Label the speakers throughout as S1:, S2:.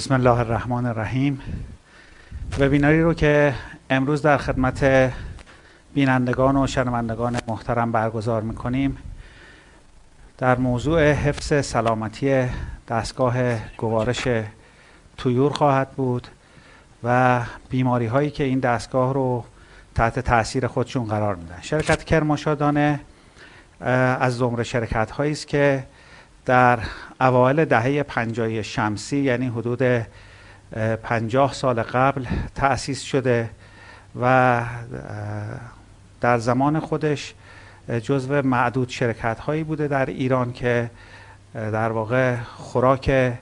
S1: بسم الله الرحمن الرحیم. وبیناری رو که امروز در خدمت بینندگان و شنوندگان محترم برگزار می‌کنیم. در موضوع حفظ سلامتی دستگاه گوارش تویور خواهد بود و بیماری هایی که این دستگاه رو تحت تاثیر خودشون قرار میدن. شرکت کرماشادانه از زمره شرکت هایی است که در اوایل دهه پنجاه شمسی یعنی حدود پنجاه سال قبل تأسیس شده و در زمان خودش جزو معدود شرکت هایی بوده در ایران که در واقع خوراک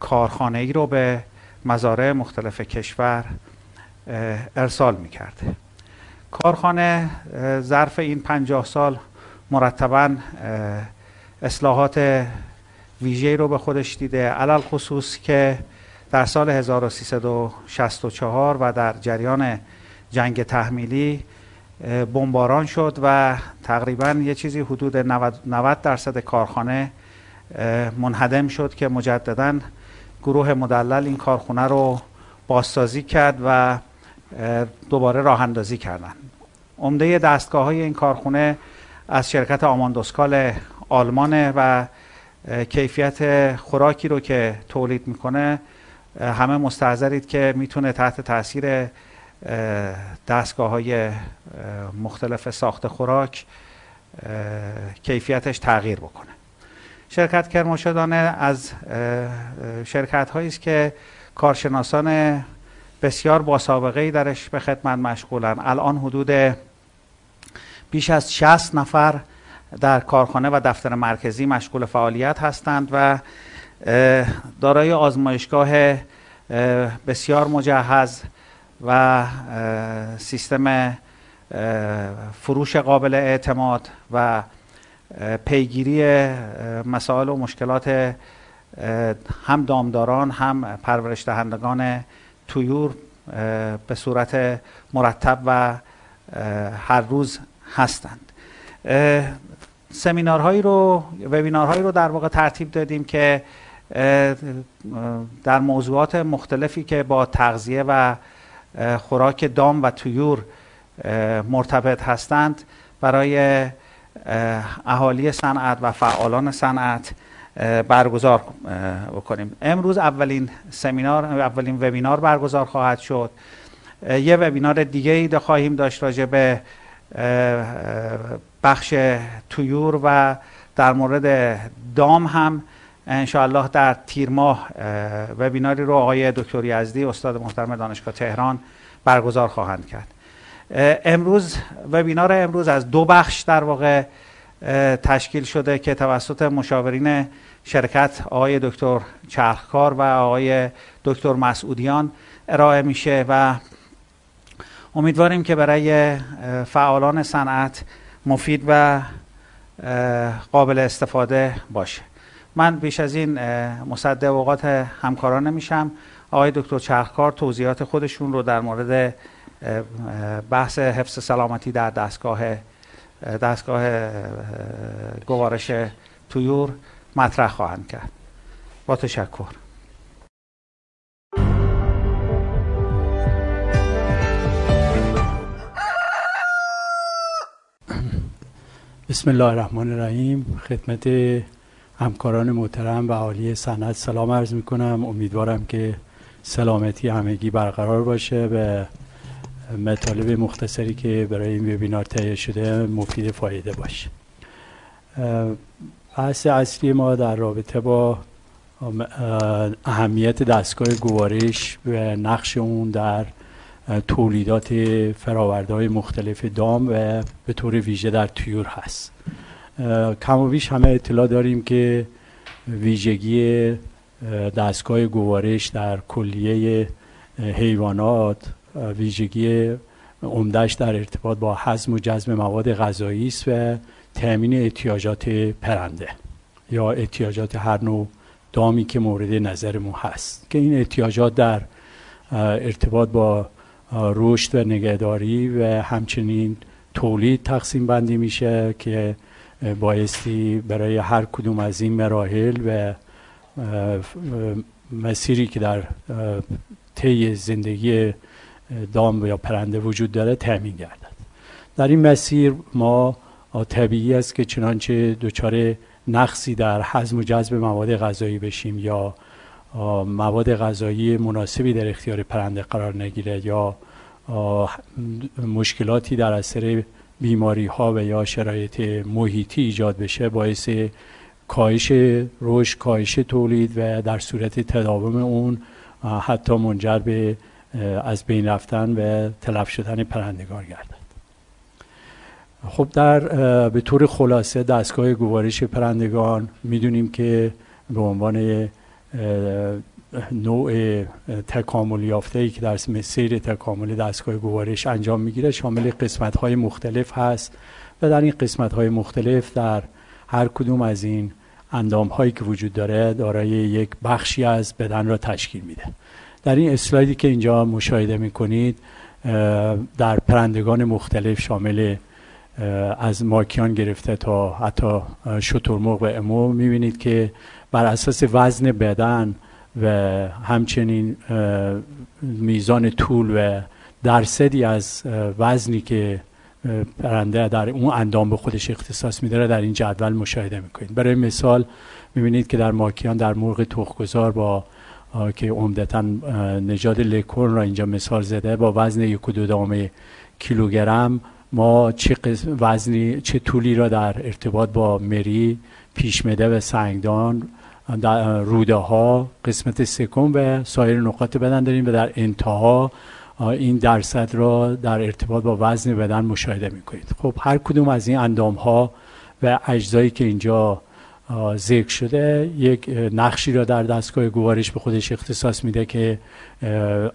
S1: کارخانه ای رو به مزارع مختلف کشور ارسال می کرده کارخانه ظرف این پنجاه سال مرتبا اصلاحات ویژه رو به خودش دیده علل خصوص که در سال 1364 و در جریان جنگ تحمیلی بمباران شد و تقریبا یه چیزی حدود 90 درصد کارخانه منهدم شد که مجددا گروه مدلل این کارخونه رو بازسازی کرد و دوباره راه اندازی کردن. عمده دستگاه های این کارخونه از شرکت آماندوسکال آلمانه و کیفیت خوراکی رو که تولید می‌کنه همه مستحضرید که می‌تونه تحت تاثیر دستگاه های مختلف ساخت خوراک کیفیتش تغییر بکنه. شرکت کرماشدانه از شرکت هایی است که کارشناسان بسیار با سابقه ای درش به خدمت مشغولن. الان حدود بیش از 60 نفر در کارخانه و دفتر مرکزی مشغول فعالیت هستند و دارای آزمایشگاه بسیار مجهز و سیستم فروش قابل اعتماد و پیگیری مسائل و مشکلات هم دامداران هم پرورش دهندگان تویور به صورت مرتب و هر روز هستند. سمینارهایی رو وبینارهایی رو در واقع ترتیب دادیم که در موضوعات مختلفی که با تغذیه و خوراک دام و تویور مرتبط هستند برای اهالی صنعت و فعالان صنعت برگزار بکنیم. امروز اولین سمینار اولین وبینار برگزار خواهد شد. یه وبینار دیگه ای خواهیم داشت راجع به بخش تویور و در مورد دام هم انشاءالله در تیر ماه وبیناری رو آقای دکتر یزدی استاد محترم دانشگاه تهران برگزار خواهند کرد. امروز وبینار امروز از دو بخش در واقع تشکیل شده که توسط مشاورین شرکت آقای دکتر چرخکار و آقای دکتر مسعودیان ارائه میشه و امیدواریم که برای فعالان صنعت مفید و قابل استفاده باشه. من بیش از این مصد اوقات همکاران نمیشم. آقای دکتر چرخکار توضیحات خودشون رو در مورد بحث حفظ سلامتی در دستگاه دستگاه گوارش تویور مطرح خواهند کرد. با تشکر.
S2: بسم الله الرحمن الرحیم. خدمت همکاران محترم و عالی صنعت سلام عرض می کنم امیدوارم که سلامتی همگی برقرار باشه به مطالب مختصری که برای این وبینار تهیه شده مفید فایده باشه. بحث اصلی ما در رابطه با اهمیت دستگاه گوارش و نقش اون در تولیدات های مختلف دام و به طور ویژه در تویور هست. کم و بیش همه اطلاع داریم که ویژگی دستگاه گوارش در کلیه حیوانات ویژگی عمدهش در ارتباط با حزم و جذب مواد غذایی است و تأمین احتیاجات پرنده یا احتیاجات هر نوع دامی که مورد نظرمون هست که این احتیاجات در ارتباط با رشد و نگهداری و همچنین تولید تقسیم بندی میشه که بایستی برای هر کدوم از این مراحل و مسیری که در طی زندگی دام یا پرنده وجود داره تأمین گردد. در این مسیر ما طبیعی است که چنانچه دچار نقصی در حزم و جذب مواد غذایی بشیم یا مواد غذایی مناسبی در اختیار پرنده قرار نگیره یا مشکلاتی در اثر بیماری ها و یا شرایط محیطی ایجاد بشه باعث کاهش رشد کاهش تولید و در صورت تداوم اون حتی منجر به از بین رفتن و تلف شدن پرندگان گردد. خب در به طور خلاصه دستگاه گوارش پرندگان می‌دونیم که به عنوان نوع تکامل یافته ای که در سیر تکامل دستگاه گوارش انجام می‌گیره شامل قسمت های مختلف هست و در این قسمت های مختلف در هر کدوم از این اندام هایی که وجود داره دارای یک بخشی از بدن را تشکیل میده. در این اسلایدی که اینجا مشاهده می‌کنید در پرندگان مختلف شامل از ماکیان گرفته تا حتی شترمرغ و امو می‌بینید که بر اساس وزن بدن و همچنین میزان طول و درصدی از وزنی که پرنده در اون اندام به خودش اختصاص میداره در این جدول مشاهده می‌کنید. برای مثال می‌بینید که در ماکیان در مرغ تخمگذار با که عمدتا نژاد لکورن را اینجا مثال زده با وزن یک و دو کیلوگرم ما چه وزنی چه طولی را در ارتباط با مری پیشمده و سنگدان روده ها قسمت سکم و سایر نقاط بدن داریم و در انتها این درصد را در ارتباط با وزن بدن مشاهده می‌کنید. خب هر کدوم از این اندام ها و اجزایی که اینجا ذکر شده یک نقشی را در دستگاه گوارش به خودش اختصاص میده که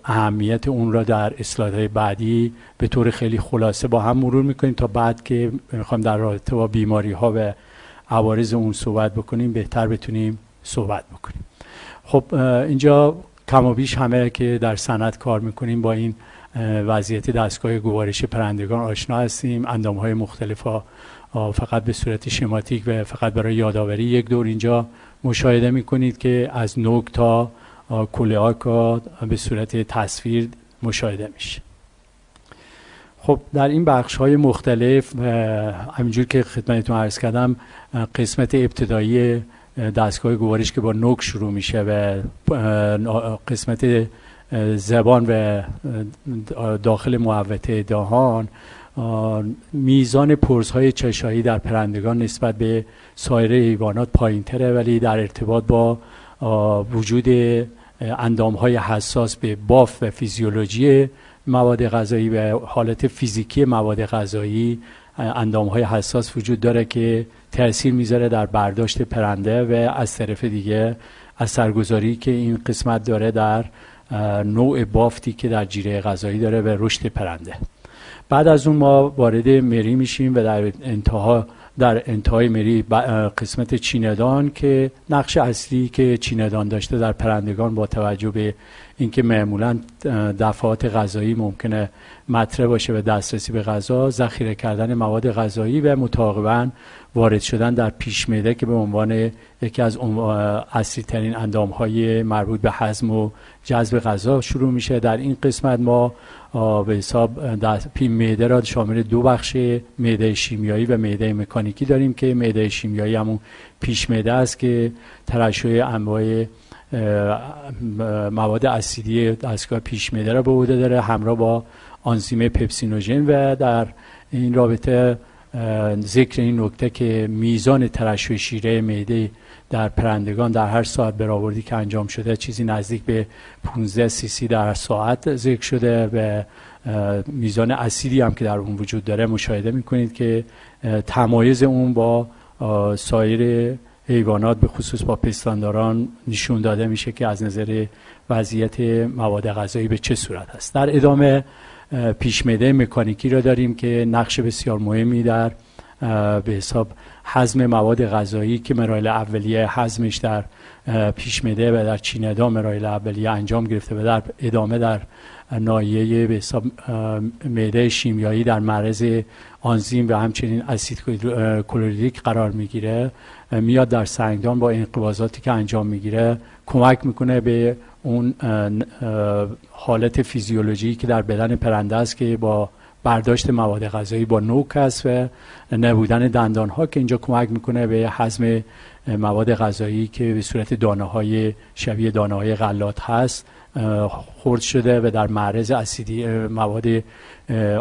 S2: اهمیت اون را در اسلایدهای بعدی به طور خیلی خلاصه با هم مرور می‌کنیم تا بعد که می‌خوایم در رابطه با بیماری ها و عوارض اون صحبت بکنیم بهتر بتونیم صحبت بکنیم. خب اینجا کم و بیش همه که در سند کار می‌کنیم با این وضعیت دستگاه گوارش پرندگان آشنا هستیم. اندام های مختلف ها فقط به صورت شماتیک و فقط برای یادآوری یک دور اینجا مشاهده می‌کنید که از نوک تا کلیاکا به صورت تصویر مشاهده میشه. خب در این بخش های مختلف همینجور که خدمتتون عرض کردم قسمت ابتدایی دستگاه گوارش که با نوک شروع میشه و قسمت زبان و داخل محوطه دهان میزان های چشایی در پرندگان نسبت به سایر حیوانات پایین تره ولی در ارتباط با وجود اندام های حساس به باف و فیزیولوژی مواد غذایی و حالت فیزیکی مواد غذایی اندام های حساس وجود داره که تاثیر می‌ذاره در برداشت پرنده و از طرف دیگه اثرگذاری که این قسمت داره در نوع بافتی که در جیره غذایی داره و رشد پرنده. بعد از اون ما وارد مری میشیم و در انتها در انتهای مری قسمت چیندان که نقش اصلی که چیندان داشته در پرندگان با توجه به اینکه معمولا دفعات غذایی ممکنه مطرح باشه به دسترسی به غذا. ذخیره کردن مواد غذایی و متعاقبا وارد شدن در پیش که به عنوان یکی از اصلی ترین اندام های مربوط به هضم و جذب غذا شروع میشه. در این قسمت ما به حساب پیم معده را شامل دو بخش معده شیمیایی و معده مکانیکی داریم که معده شیمیایی همون پیش است که ترشح انواع مواد اسیدی دستگاه پیش معده را به داره همراه با آنزیم پپسینوژن و در این رابطه ذکر این نکته که میزان ترشح شیره معده در پرندگان در هر ساعت برآوردی که انجام شده چیزی نزدیک به 15 سی سی در ساعت ذکر شده و میزان اسیدی هم که در اون وجود داره مشاهده می‌کنید که تمایز اون با سایر حیوانات به خصوص با پستانداران نشون داده میشه که از نظر وضعیت مواد غذایی به چه صورت است. در ادامه پیشمده مکانیکی را داریم که نقش بسیار مهمی در به حساب حزم مواد غذایی که مراحل اولیه حزمش در پیش میده و در چیندا مراحل اولیه انجام گرفته و در ادامه در نایه به حساب معده شیمیایی در معرض آنزیم و همچنین اسید کلوریدیک قرار می‌گیره. میاد در سنگدان با انقباضاتی که انجام می‌گیره کمک می‌کنه به اون حالت فیزیولوژی که در بدن پرنده است که با برداشت مواد غذایی با نوک و نبودن دندان ها که اینجا کمک می‌کنه به حزم مواد غذایی که به صورت دانه های شبیه دانه های غلات هست خرد شده و در معرض اسیدی مواد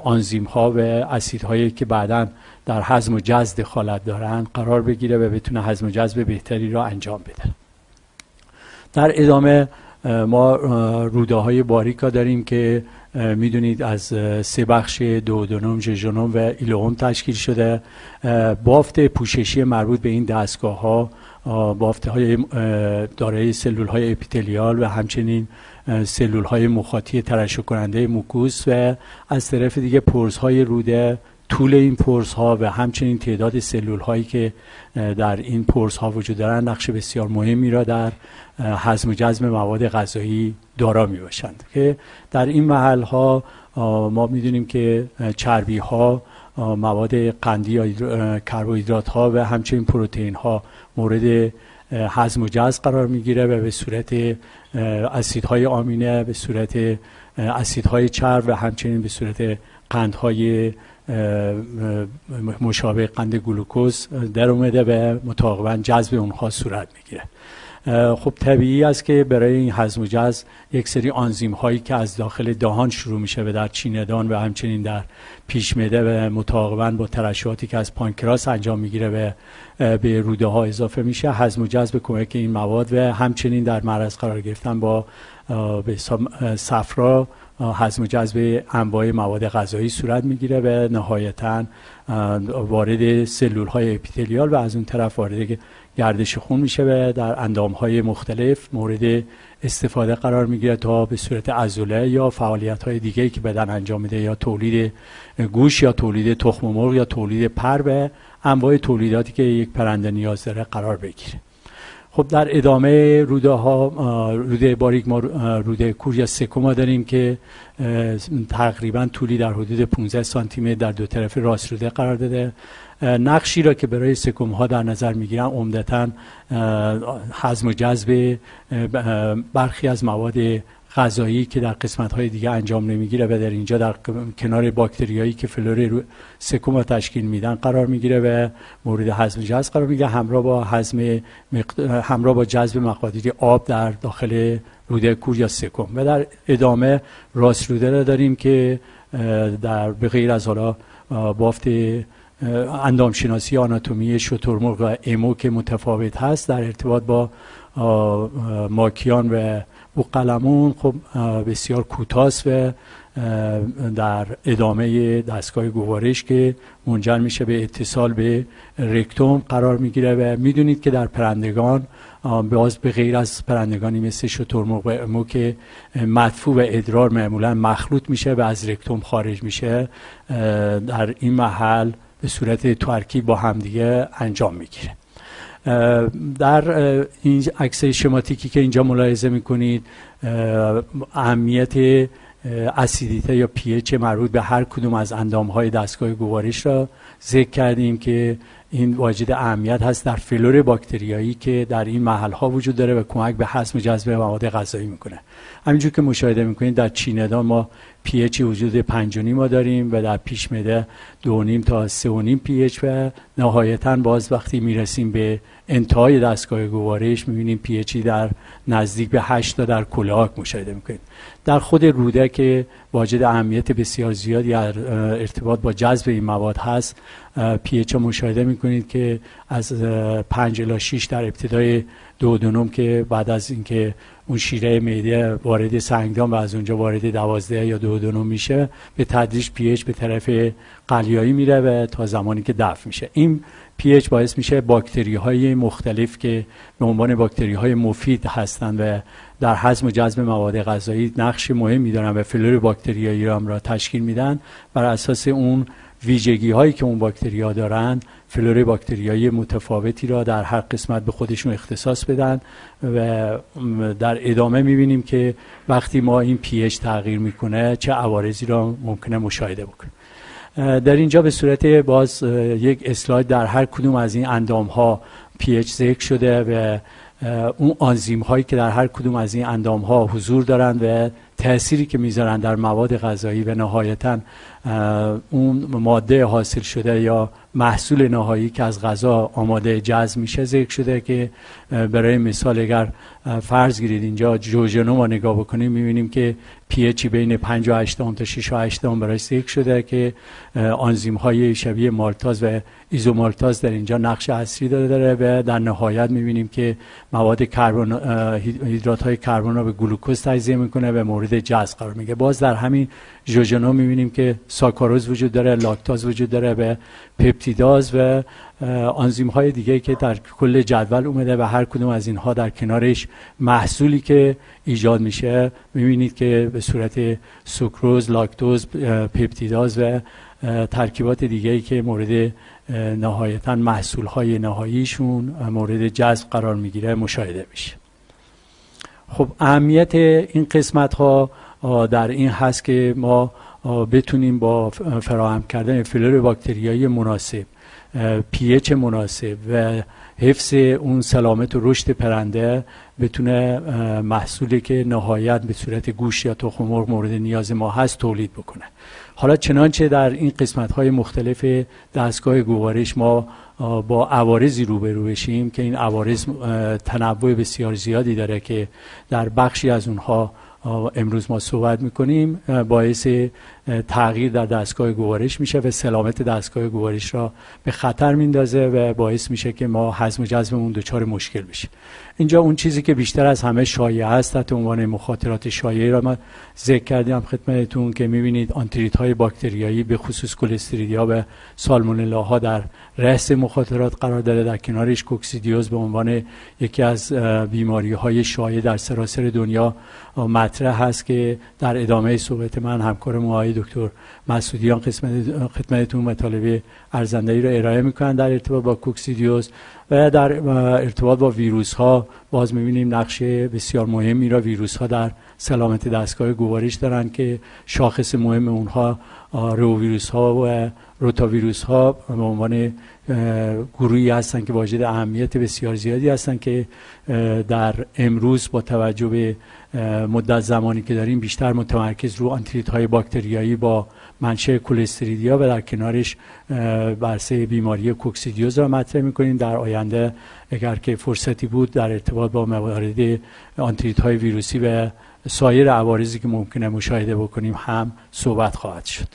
S2: آنزیم ها و اسیدهایی که بعدا در حزم و جذب دخالت دارند قرار بگیره و بتونه حزم و جذب بهتری را انجام بده. در ادامه ما روده های باریکا داریم که می‌دونید از سه بخش دودونوم، ژژونوم و ایلوم تشکیل شده. بافت پوششی مربوط به این دستگاه ها بافت های دارای سلول های اپیتلیال و همچنین سلول های مخاطی ترشح کننده موکوس و از طرف دیگه پرز های روده طول این پرس ها و همچنین تعداد سلول هایی که در این پرس ها وجود دارند نقش بسیار مهمی را در هضم و جذب مواد غذایی دارا می باشند که در این محل ها ما می‌دونیم که چربی ها مواد قندی یا کربوهیدرات ها و همچنین پروتئین ها مورد هضم و جذب قرار می‌گیره و به صورت اسیدهای آمینه به صورت اسیدهای چرب و همچنین به صورت قندهای مشابه قند گلوکوز در اومده و متعاقبا جذب اونها صورت می‌گیره. خب طبیعی است که برای این هضم و جذب یک سری آنزیم هایی که از داخل دهان شروع میشه و در چیندان و همچنین در پیش میده و متعاقبا با ترشحاتی که از پانکراس انجام می‌گیره و به روده ها اضافه میشه هضم و جذب کمک این مواد و همچنین در معرض قرار گرفتن با به صفرا هضم و جذب انواع مواد غذایی صورت می‌گیره و نهایتا وارد سلول های اپیتلیال و از اون طرف وارد گردش خون میشه و در اندام های مختلف مورد استفاده قرار می‌گیره تا به صورت عضله یا فعالیت های دیگه که بدن انجام میده یا تولید گوش یا تولید تخم مرغ یا تولید پر به انواع تولیداتی که یک پرنده نیاز داره قرار بگیره. خب در ادامه روده ها روده باریک ما روده کور یا سکوما داریم که تقریبا طولی در حدود 15 سانتی در دو طرف راست روده قرار داده. نقشی را که برای سکوم ها در نظر می‌گیرن عمدتا حزم و جذب برخی از مواد غذایی که در قسمت های دیگه انجام نمی‌گیره و در اینجا در کنار باکتریایی که فلور سکوما تشکیل میدن قرار می‌گیره و مورد هضم جذب قرار می‌گیره. همراه با هضم همراه با جذب مقادیر آب در داخل روده کور یا سکوم. و در ادامه راست روده را داریم که در به غیر از حالا بافت اندامشناسی آناتومی شترمرغ و امو که متفاوت هست در ارتباط با ماکیان و قلمون خب بسیار کوتاست و در ادامه دستگاه گوارش که منجر میشه به اتصال به رکتوم قرار می‌گیره و می‌دونید که در پرندگان باز به غیر از پرندگانی مثل شترمرغ و امو که مدفوع و ادرار معمولا مخلوط میشه و از رکتوم خارج میشه در این محل به صورت ترکیب با همدیگه انجام می‌گیره. در این عکس شماتیکی که اینجا ملاحظه می‌کنید اهمیت اسیدیته یا pH مربوط به هر کدوم از اندام های دستگاه گوارش را ذکر کردیم که این واجد اهمیت هست در فلور باکتریایی که در این محل ها وجود داره و کمک به حسم جذب مواد غذایی می‌کنه. همینجور که مشاهده می‌کنید در چینه‌دان ما pH وجود پنج ما داریم و در پیش دو نیم تا سه و نیم pH و نهایتا باز وقتی می‌رسیم به انتهای دستگاه گوارش می‌بینیم پی در نزدیک به 8 تا در کلاهک مشاهده می‌کنید در خود روده که واجد اهمیت بسیار زیادی در ارتباط با جذب این مواد هست پی مشاهده می‌کنید که از 5 الی 6 در ابتدای دودونوم که بعد از اینکه اون شیره معده وارد سنگدان و از اونجا وارد دوازده یا دودونوم میشه به تدریج pH به طرف قلیایی میره و تا زمانی که دفع میشه. این pH باعث میشه باکتری های مختلف که به عنوان باکتری های مفید هستند و در هضم و جذب مواد غذایی نقش مهمی دارن و فلور باکتریایی را, را تشکیل میدن بر اساس اون ویژگی هایی که اون باکتری ها دارن فلور باکتریایی متفاوتی را در هر قسمت به خودشون اختصاص بدن و در ادامه می‌بینیم که وقتی ما این پیش تغییر می‌کنه چه عوارضی را ممکنه مشاهده بکنیم. در اینجا به صورت باز یک اسلاید در هر کدوم از این اندام ها پی ذکر شده و اون آنزیم هایی که در هر کدوم از این اندام ها حضور دارند و تأثیری که می‌ذارن در مواد غذایی و نهایتا اون ماده حاصل شده یا محصول نهایی که از غذا آماده جذب میشه ذکر شده که برای مثال اگر فرض گیرید اینجا جوجنو ما نگاه بکنیم می‌بینیم که پی اچی بین 5 و 8 تا 6 و 8 برای ذکر شده که آنزیم های شبیه مالتاز و ایزومالتاز در اینجا نقش اصلی داره و در نهایت می‌بینیم که مواد کربن هیدرات های کربن را به گلوکوز تجزیه می‌کنه و مورد جذب قرار میگه باز در همین ژوژنو می‌بینیم که ساکاروز وجود داره لاکتاز وجود داره و پپتیداز و آنزیم های دیگه که در کل جدول اومده و هر کدوم از اینها در کنارش محصولی که ایجاد میشه. می‌بینید که به صورت سوکروز، لاکتوز، پپتیداز و ترکیبات دیگه که مورد نهایتا محصول های نهاییشون مورد جذب قرار می‌گیره مشاهده میشه. خب اهمیت این قسمت ها در این هست که ما بتونیم با فراهم کردن فلور باکتریایی مناسب پیچ مناسب و حفظ اون سلامت و رشد پرنده بتونه محصولی که نهایت به صورت گوش یا تخم مرغ مورد نیاز ما هست تولید بکنه. حالا چنانچه در این قسمت های مختلف دستگاه گوارش ما با عوارضی روبرو بشیم که این عوارض تنوع بسیار زیادی داره که در بخشی از اونها امروز ما صحبت می‌کنیم باعث تغییر در دستگاه گوارش میشه و سلامت دستگاه گوارش را به خطر میندازه و باعث میشه که ما حزم و جذبمون دچار مشکل بشه. اینجا اون چیزی که بیشتر از همه شایع است تحت عنوان مخاطرات شایعی را ما ذکر کردیم خدمتتون که می‌بینید آنتریت های باکتریایی به خصوص کلستریدیا و سالمونلا ها در رأس مخاطرات قرار داره در کنارش کوکسیدیوز به عنوان یکی از بیماری های شایع در سراسر دنیا مطرح هست که در ادامه صحبت من همکار آقای دکتر مسعودیان قسمت خدمتتون مطالبه ارزنده را ارائه می‌کنن در ارتباط با کوکسیدیوز و در ارتباط با ویروس ها باز می‌بینیم نقش بسیار مهمی را ویروس ها در سلامت دستگاه گوارش دارن که شاخص مهم اونها رو ویروس ها و روتا ویروس ها به عنوان گروهی هستند که واجد اهمیت بسیار زیادی هستند که در امروز با توجه به مدت زمانی که داریم بیشتر متمرکز رو آنتریت های باکتریایی با منشه کلستریدیا و در کنارش برسه بیماری کوکسیدیوز را مطرح می‌کنیم. در آینده اگر که فرصتی بود در ارتباط با موارد آنتریت های ویروسی و سایر عوارضی که ممکنه مشاهده بکنیم هم صحبت خواهد شد.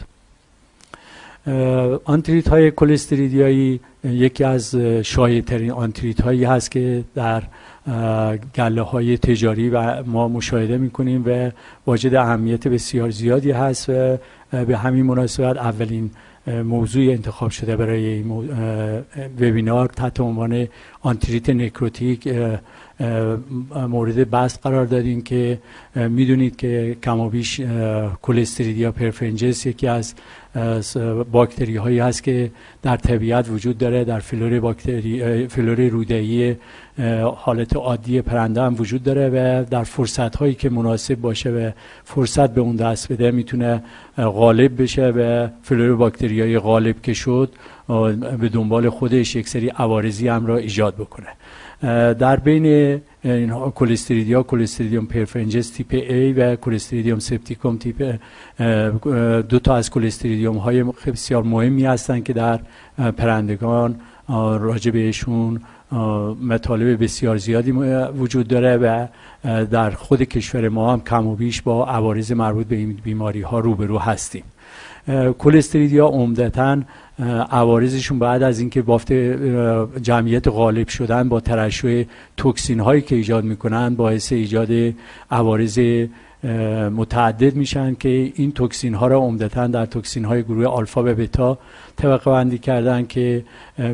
S2: آنتریت های یکی از شایع آنتریت هایی هست که در گله های تجاری و ما مشاهده می‌کنیم و واجد اهمیت بسیار زیادی هست و به همین مناسبت اولین موضوع انتخاب شده برای این وبینار تحت عنوان آنتریت نکروتیک مورد بحث قرار دادیم که می‌دونید که کمابیش کلستریدیوم پرفرنجنس یکی از باکتری هایی هست که در طبیعت وجود داره در فلور باکتری فلور روده‌ی حالت عادی پرنده هم وجود داره و در فرصت هایی که مناسب باشه و فرصت به اون دست بده می‌تونه غالب بشه و فلور باکتری های غالب که شد به دنبال خودش یک سری عوارضی هم را ایجاد بکنه. در بین کلستریدیا کلستریدیوم پرفرنجس تیپ A و کلستریدیوم سپتیکوم تیپ دو تا از کلستریدیوم های بسیار مهمی هستند که در پرندگان راجع بهشون مطالب بسیار زیادی وجود داره و در خود کشور ما هم کم و بیش با عوارض مربوط به این بیماری ها روبرو هستیم. کلستریدیا عمدتا عوارضشون بعد از اینکه بافت جمعیت غالب شدن با ترشح توکسین هایی که ایجاد می‌کنن باعث ایجاد عوارض متعدد میشن که این توکسین ها را عمدتا در توکسین های گروه آلفا و بتا طبقه بندی کردن که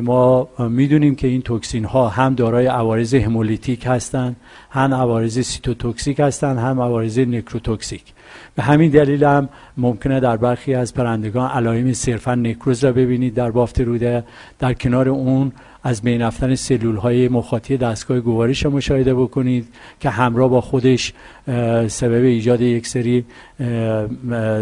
S2: ما می‌دونیم که این توکسین ها هم دارای عوارض همولیتیک هستند هم عوارض سیتوتوکسیک هستند هم عوارض نکروتوکسیک. به همین دلیل هم ممکنه در برخی از پرندگان علائم صرفا نکروز را ببینید در بافت روده در کنار اون از بین رفتن سلول های مخاطی دستگاه گوارش مشاهده بکنید که همراه با خودش سبب ایجاد یک سری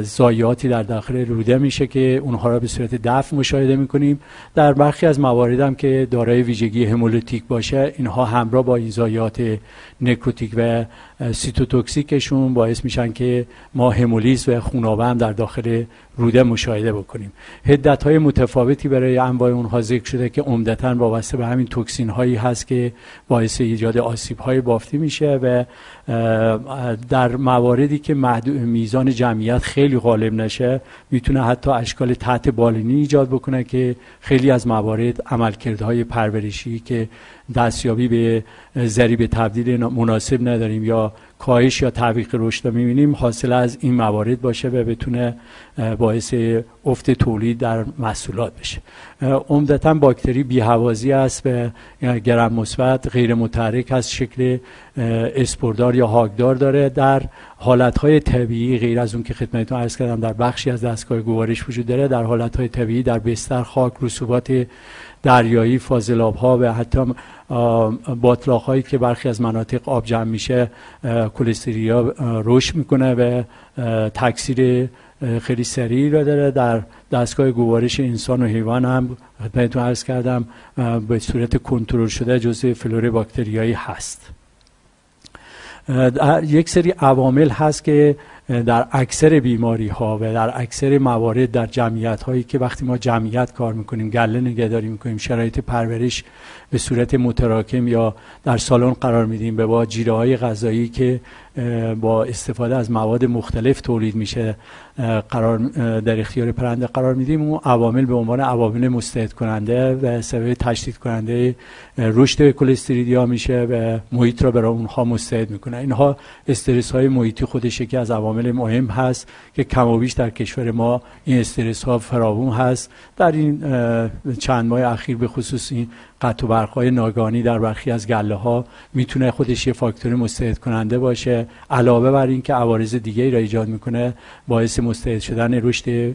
S2: زایاتی در داخل روده میشه که اونها را به صورت دفع مشاهده می‌کنیم. در برخی از موارد هم که دارای ویژگی همولیتیک باشه اینها همراه با این زایات نکروتیک و سیتوتوکسیکشون باعث میشن که ما همولیز و خونابه هم در داخل روده مشاهده بکنیم. هدت های متفاوتی برای انواع اونها ذکر شده که عمدتا وابسته به همین توکسین هایی هست که باعث ایجاد آسیب های بافتی میشه و در مواردی که میزان جمعیت خیلی غالب نشه می‌تونه حتی اشکال تحت بالینی ایجاد بکنه که خیلی از موارد عملکردهای پرورشی که دستیابی به ذریب تبدیل مناسب نداریم یا کاهش یا تعویق رشد رو می‌بینیم حاصل از این موارد باشه و بتونه باعث افت تولید در محصولات بشه. عمدتا باکتری بیهوازی است و گرم مثبت غیر متحرک از شکل اسپوردار یا هاگدار داره. در حالتهای طبیعی غیر از اون که خدمتتون عرض کردم در بخشی از دستگاه گوارش وجود داره در حالتهای طبیعی در بستر خاک رسوبات دریایی فاضلاب ها و حتی باطلاق هایی که برخی از مناطق آب جمع میشه کلستریا رشد می‌کنه و تکثیر خیلی سریعی را داره. در دستگاه گوارش انسان و حیوان هم خدمتتون عرض کردم به صورت کنترل شده جزء فلور باکتریایی هست یک سری عوامل هست که در اکثر بیماری ها و در اکثر موارد در جمعیت هایی که وقتی ما جمعیت کار می‌کنیم گله نگهداری می‌کنیم شرایط پرورش به صورت متراکم یا در سالن قرار میدیم به با جیره های غذایی که با استفاده از مواد مختلف تولید میشه قرار در اختیار پرنده قرار میدیم. اون عوامل به عنوان عوامل مستعد کننده و سبب تشدید کننده رشد کلستریدیا میشه و محیط را برای اونها مستعد می‌کنه. اینها استرس های محیطی خودش یکی از عوامل مهم هست که کم و بیش در کشور ما این استرس ها فراوون هست. در این چند ماه اخیر به خصوص این قطع و ناگانی در برخی از گله ها می‌تونه خودش یه فاکتور مستعد کننده باشه علاوه بر اینکه عوارض دیگه ای را ایجاد می‌کنه باعث مستعد شدن رشد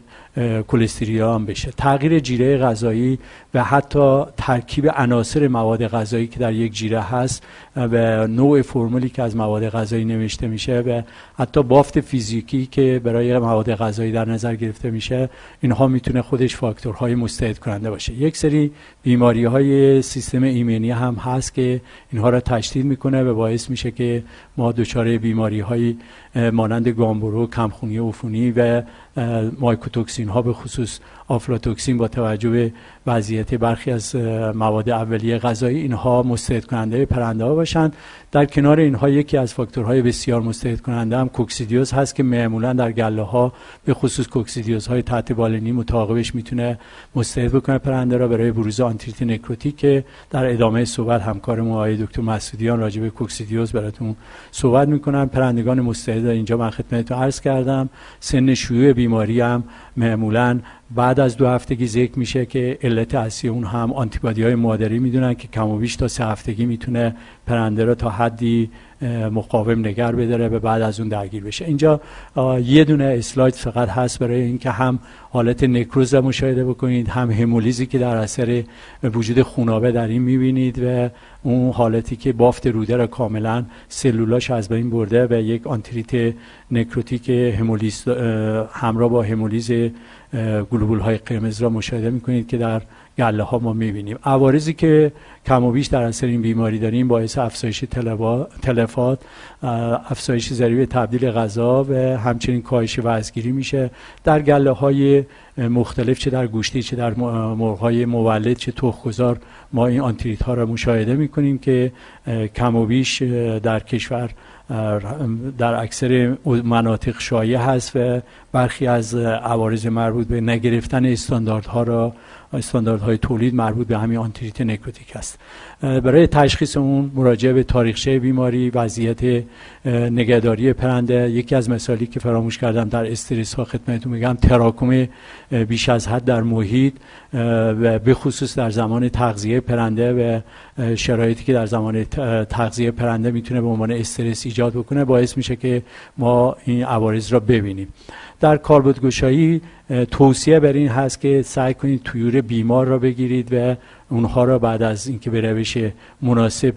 S2: کلستریا هم بشه. تغییر جیره غذایی و حتی ترکیب عناصر مواد غذایی که در یک جیره هست و نوع فرمولی که از مواد غذایی نوشته میشه و حتی بافت فیزیکی که برای مواد غذایی در نظر گرفته میشه اینها می‌تونه خودش فاکتورهای مستعد کننده باشه. یک سری بیماری های سیستم ایمنی هم هست که اینها را تشدید می‌کنه و باعث میشه که ما دچار بیماری های مانند گامبرو کمخونی عفونی و مایکوتوکسین ها به خصوص آفلاتوکسین با توجه به وضعیت برخی از مواد اولیه غذایی اینها مستعد کننده پرنده ها باشند. در کنار اینها یکی از فاکتورهای بسیار مستعد کننده هم کوکسیدیوز هست که معمولا در گله ها به خصوص کوکسیدیوز های تحت بالینی متعاقبش می‌تونه مستعد بکنه پرنده را. برای بروز آنتریت نکروتیک که در ادامه صحبت همکار آقای دکتر مسعودیان راجع به کوکسیدیوز براتون صحبت می‌کنن پرندگان مستعد اینجا من خدمتتون عرض کردم. سن شیوع بیماری هم معمولا بعد از دو هفتگی ذکر میشه که علت اصلی اون هم آنتیبادی های مادری می‌دونن که کم و بیش تا سه هفتگی می‌تونه پرنده را تا حدی مقاوم نگر بداره و بعد از اون درگیر بشه. اینجا یه دونه اسلاید فقط هست برای اینکه هم حالت نکروز را مشاهده بکنید هم همولیزی که در اثر وجود خونابه در این می‌بینید و اون حالتی که بافت روده را کاملا سلولاش از بین برده و یک آنتریت نکروتیک همولیز همراه با همولیز گلوبول های قرمز را مشاهده می‌کنید که در گله ها ما می‌بینیم. عوارضی که کم و بیش در اثر این بیماری داریم باعث افزایش تلفات افزایش ضریب تبدیل غذا و همچنین کاهش وزنگیری میشه. در گله های مختلف چه در گوشتی چه در مرغ های مولد چه تخمگذار ما این آنتریت ها را مشاهده می‌کنیم که کم و بیش در کشور در اکثر مناطق شایع هست و برخی از عوارض مربوط به نگرفتن استانداردها را استانداردهای تولید مربوط به همین آنتریت نکروتیک است. برای تشخیص اون مراجعه به تاریخچه بیماری وضعیت نگهداری پرنده یکی از مثالی که فراموش کردم در استرس ها خدمتتون میگم تراکم بیش از حد در محیط و به خصوص در زمان تغذیه پرنده و شرایطی که در زمان تغذیه پرنده می‌تونه به عنوان استرس ایجاد بکنه باعث میشه که ما این عوارض را ببینیم. در کاربردگشایی توصیه بر این هست که سعی کنید تویور بیمار را بگیرید و اونها را بعد از اینکه به روش مناسب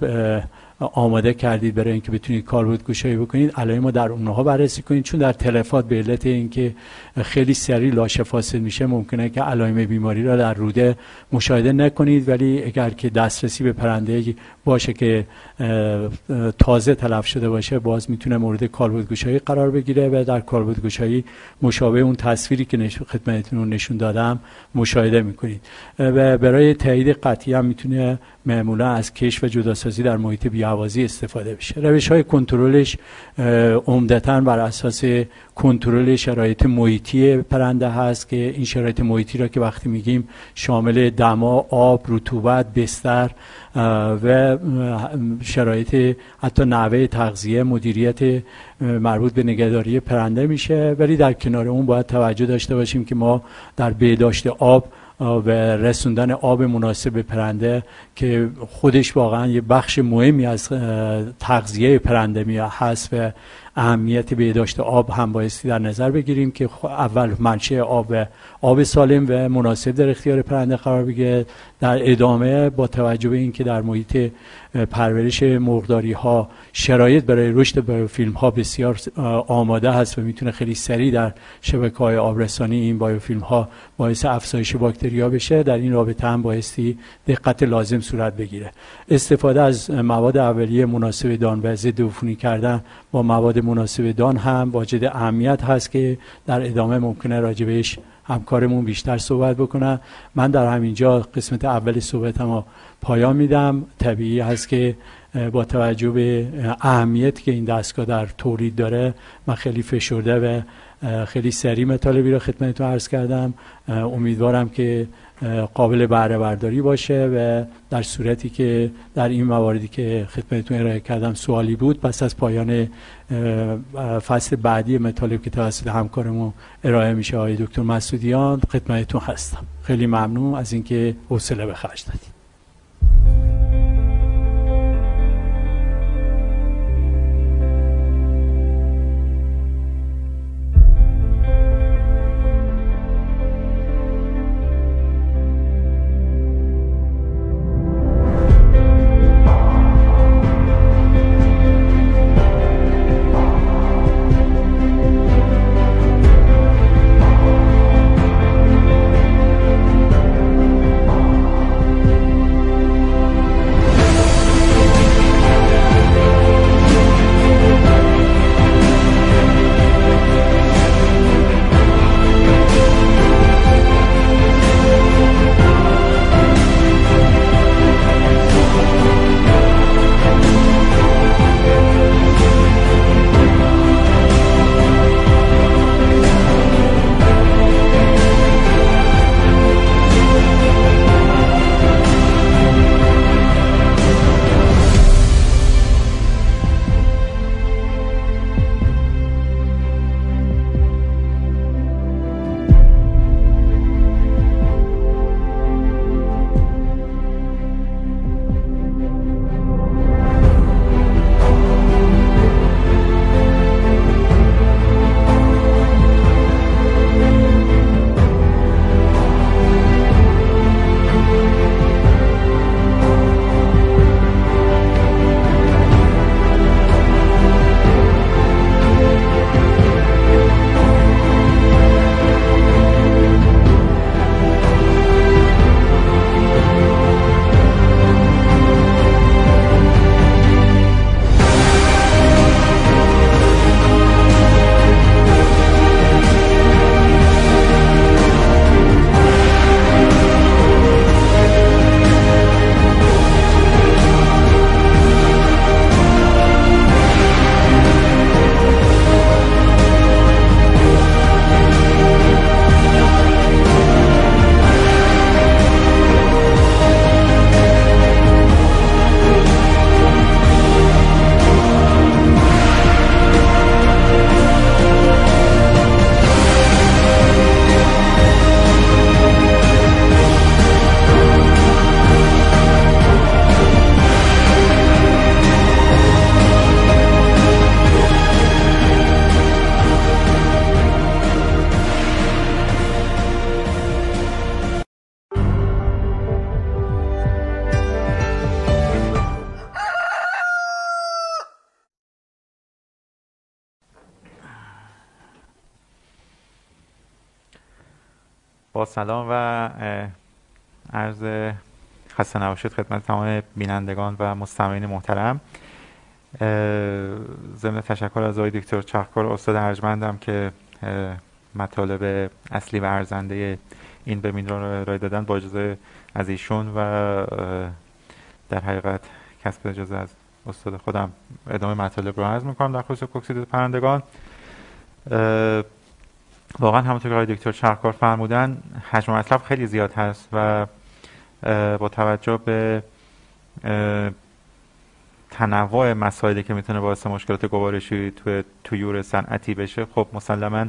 S2: آماده کردید برای اینکه بتونید کاربرد گوشایی بکنید. علائم ما در اونها بررسی کنید چون در تلفات به علت اینکه خیلی سریع لاشه فاسد میشه ممکنه که علائم بیماری را در روده مشاهده نکنید. ولی اگر که دسترسی به پرنده باشه که تازه تلف شده باشه باز می‌تونه مورد کاربرد گوشایی قرار بگیره و در کاربرد گوشایی مشابه اون تصویری که خدمتتون نشون دادم مشاهده می‌کنید. و برای تایید قطعی هم می‌تونه معمولا از کش و جداسازی در محیط بیاوازی استفاده بشه. روش های کنترلش عمدتا بر اساس کنترل شرایط محیطی پرنده هست که این شرایط محیطی را که وقتی میگیم شامل دما، آب، رطوبت، بستر و شرایط حتی نحوه تغذیه مدیریت مربوط به نگهداری پرنده میشه. ولی در کنار اون باید توجه داشته باشیم که ما در بهداشت آب و رسوندن آب مناسب به پرنده که خودش واقعا یه بخش مهمی از تغذیه پرنده می هست و اهمیت بهداشت آب هم بایستی در نظر بگیریم که اول منشه آب آب سالم و مناسب در اختیار پرنده قرار بگیره در ادامه با توجه به اینکه در محیط پرورش مرغداری ها شرایط برای رشد فیلم ها بسیار آماده هست و می‌تونه خیلی سریع در شبکه های آبرسانی این فیلم ها باعث افزایش باکتریا بشه. در این رابطه هم بایستی دقت لازم صورت بگیره. استفاده از مواد اولیه مناسب دان و ضد عفونی کردن با مواد مناسب دان هم واجد اهمیت هست که در ادامه ممکنه راجبش همکارمون بیشتر صحبت بکنن من در همینجا قسمت اول صحبت هم پایان میدم. طبیعی هست که با توجه به اهمیتی که این دستگاه در تولید داره من خیلی فشرده و خیلی سریع مطالبی رو خدمتتون عرض کردم. امیدوارم که قابل بهره برداری باشه و در صورتی که در این مواردی که خدمتتون ارائه کردم سوالی بود پس از پایان فصل بعدی مطالب که توسط همکارمون ارائه میشه آقای دکتر مسعودیان خدمتتون هستم. خیلی ممنون از اینکه حوصله به خرج دادید.
S3: Thank you. سلام و عرض خسته نباشید خدمت تمام بینندگان و مستمعین محترم. ضمن تشکر از آقای دکتر چخکار استاد ارجمندم که مطالب اصلی و ارزنده این وبینار رو ارائه دادن با اجازه از ایشون و در حقیقت کسب اجازه از استاد خودم ادامه مطالب رو عرض می‌کنم در خصوص کوکسید پرندگان. واقعا همونطور که دکتر شهرکار فرمودن حجم مطلب خیلی زیاد هست و با توجه به تنوع مسائلی که می‌تونه باعث مشکلات گوارشی توی تویور صنعتی بشه خب مسلما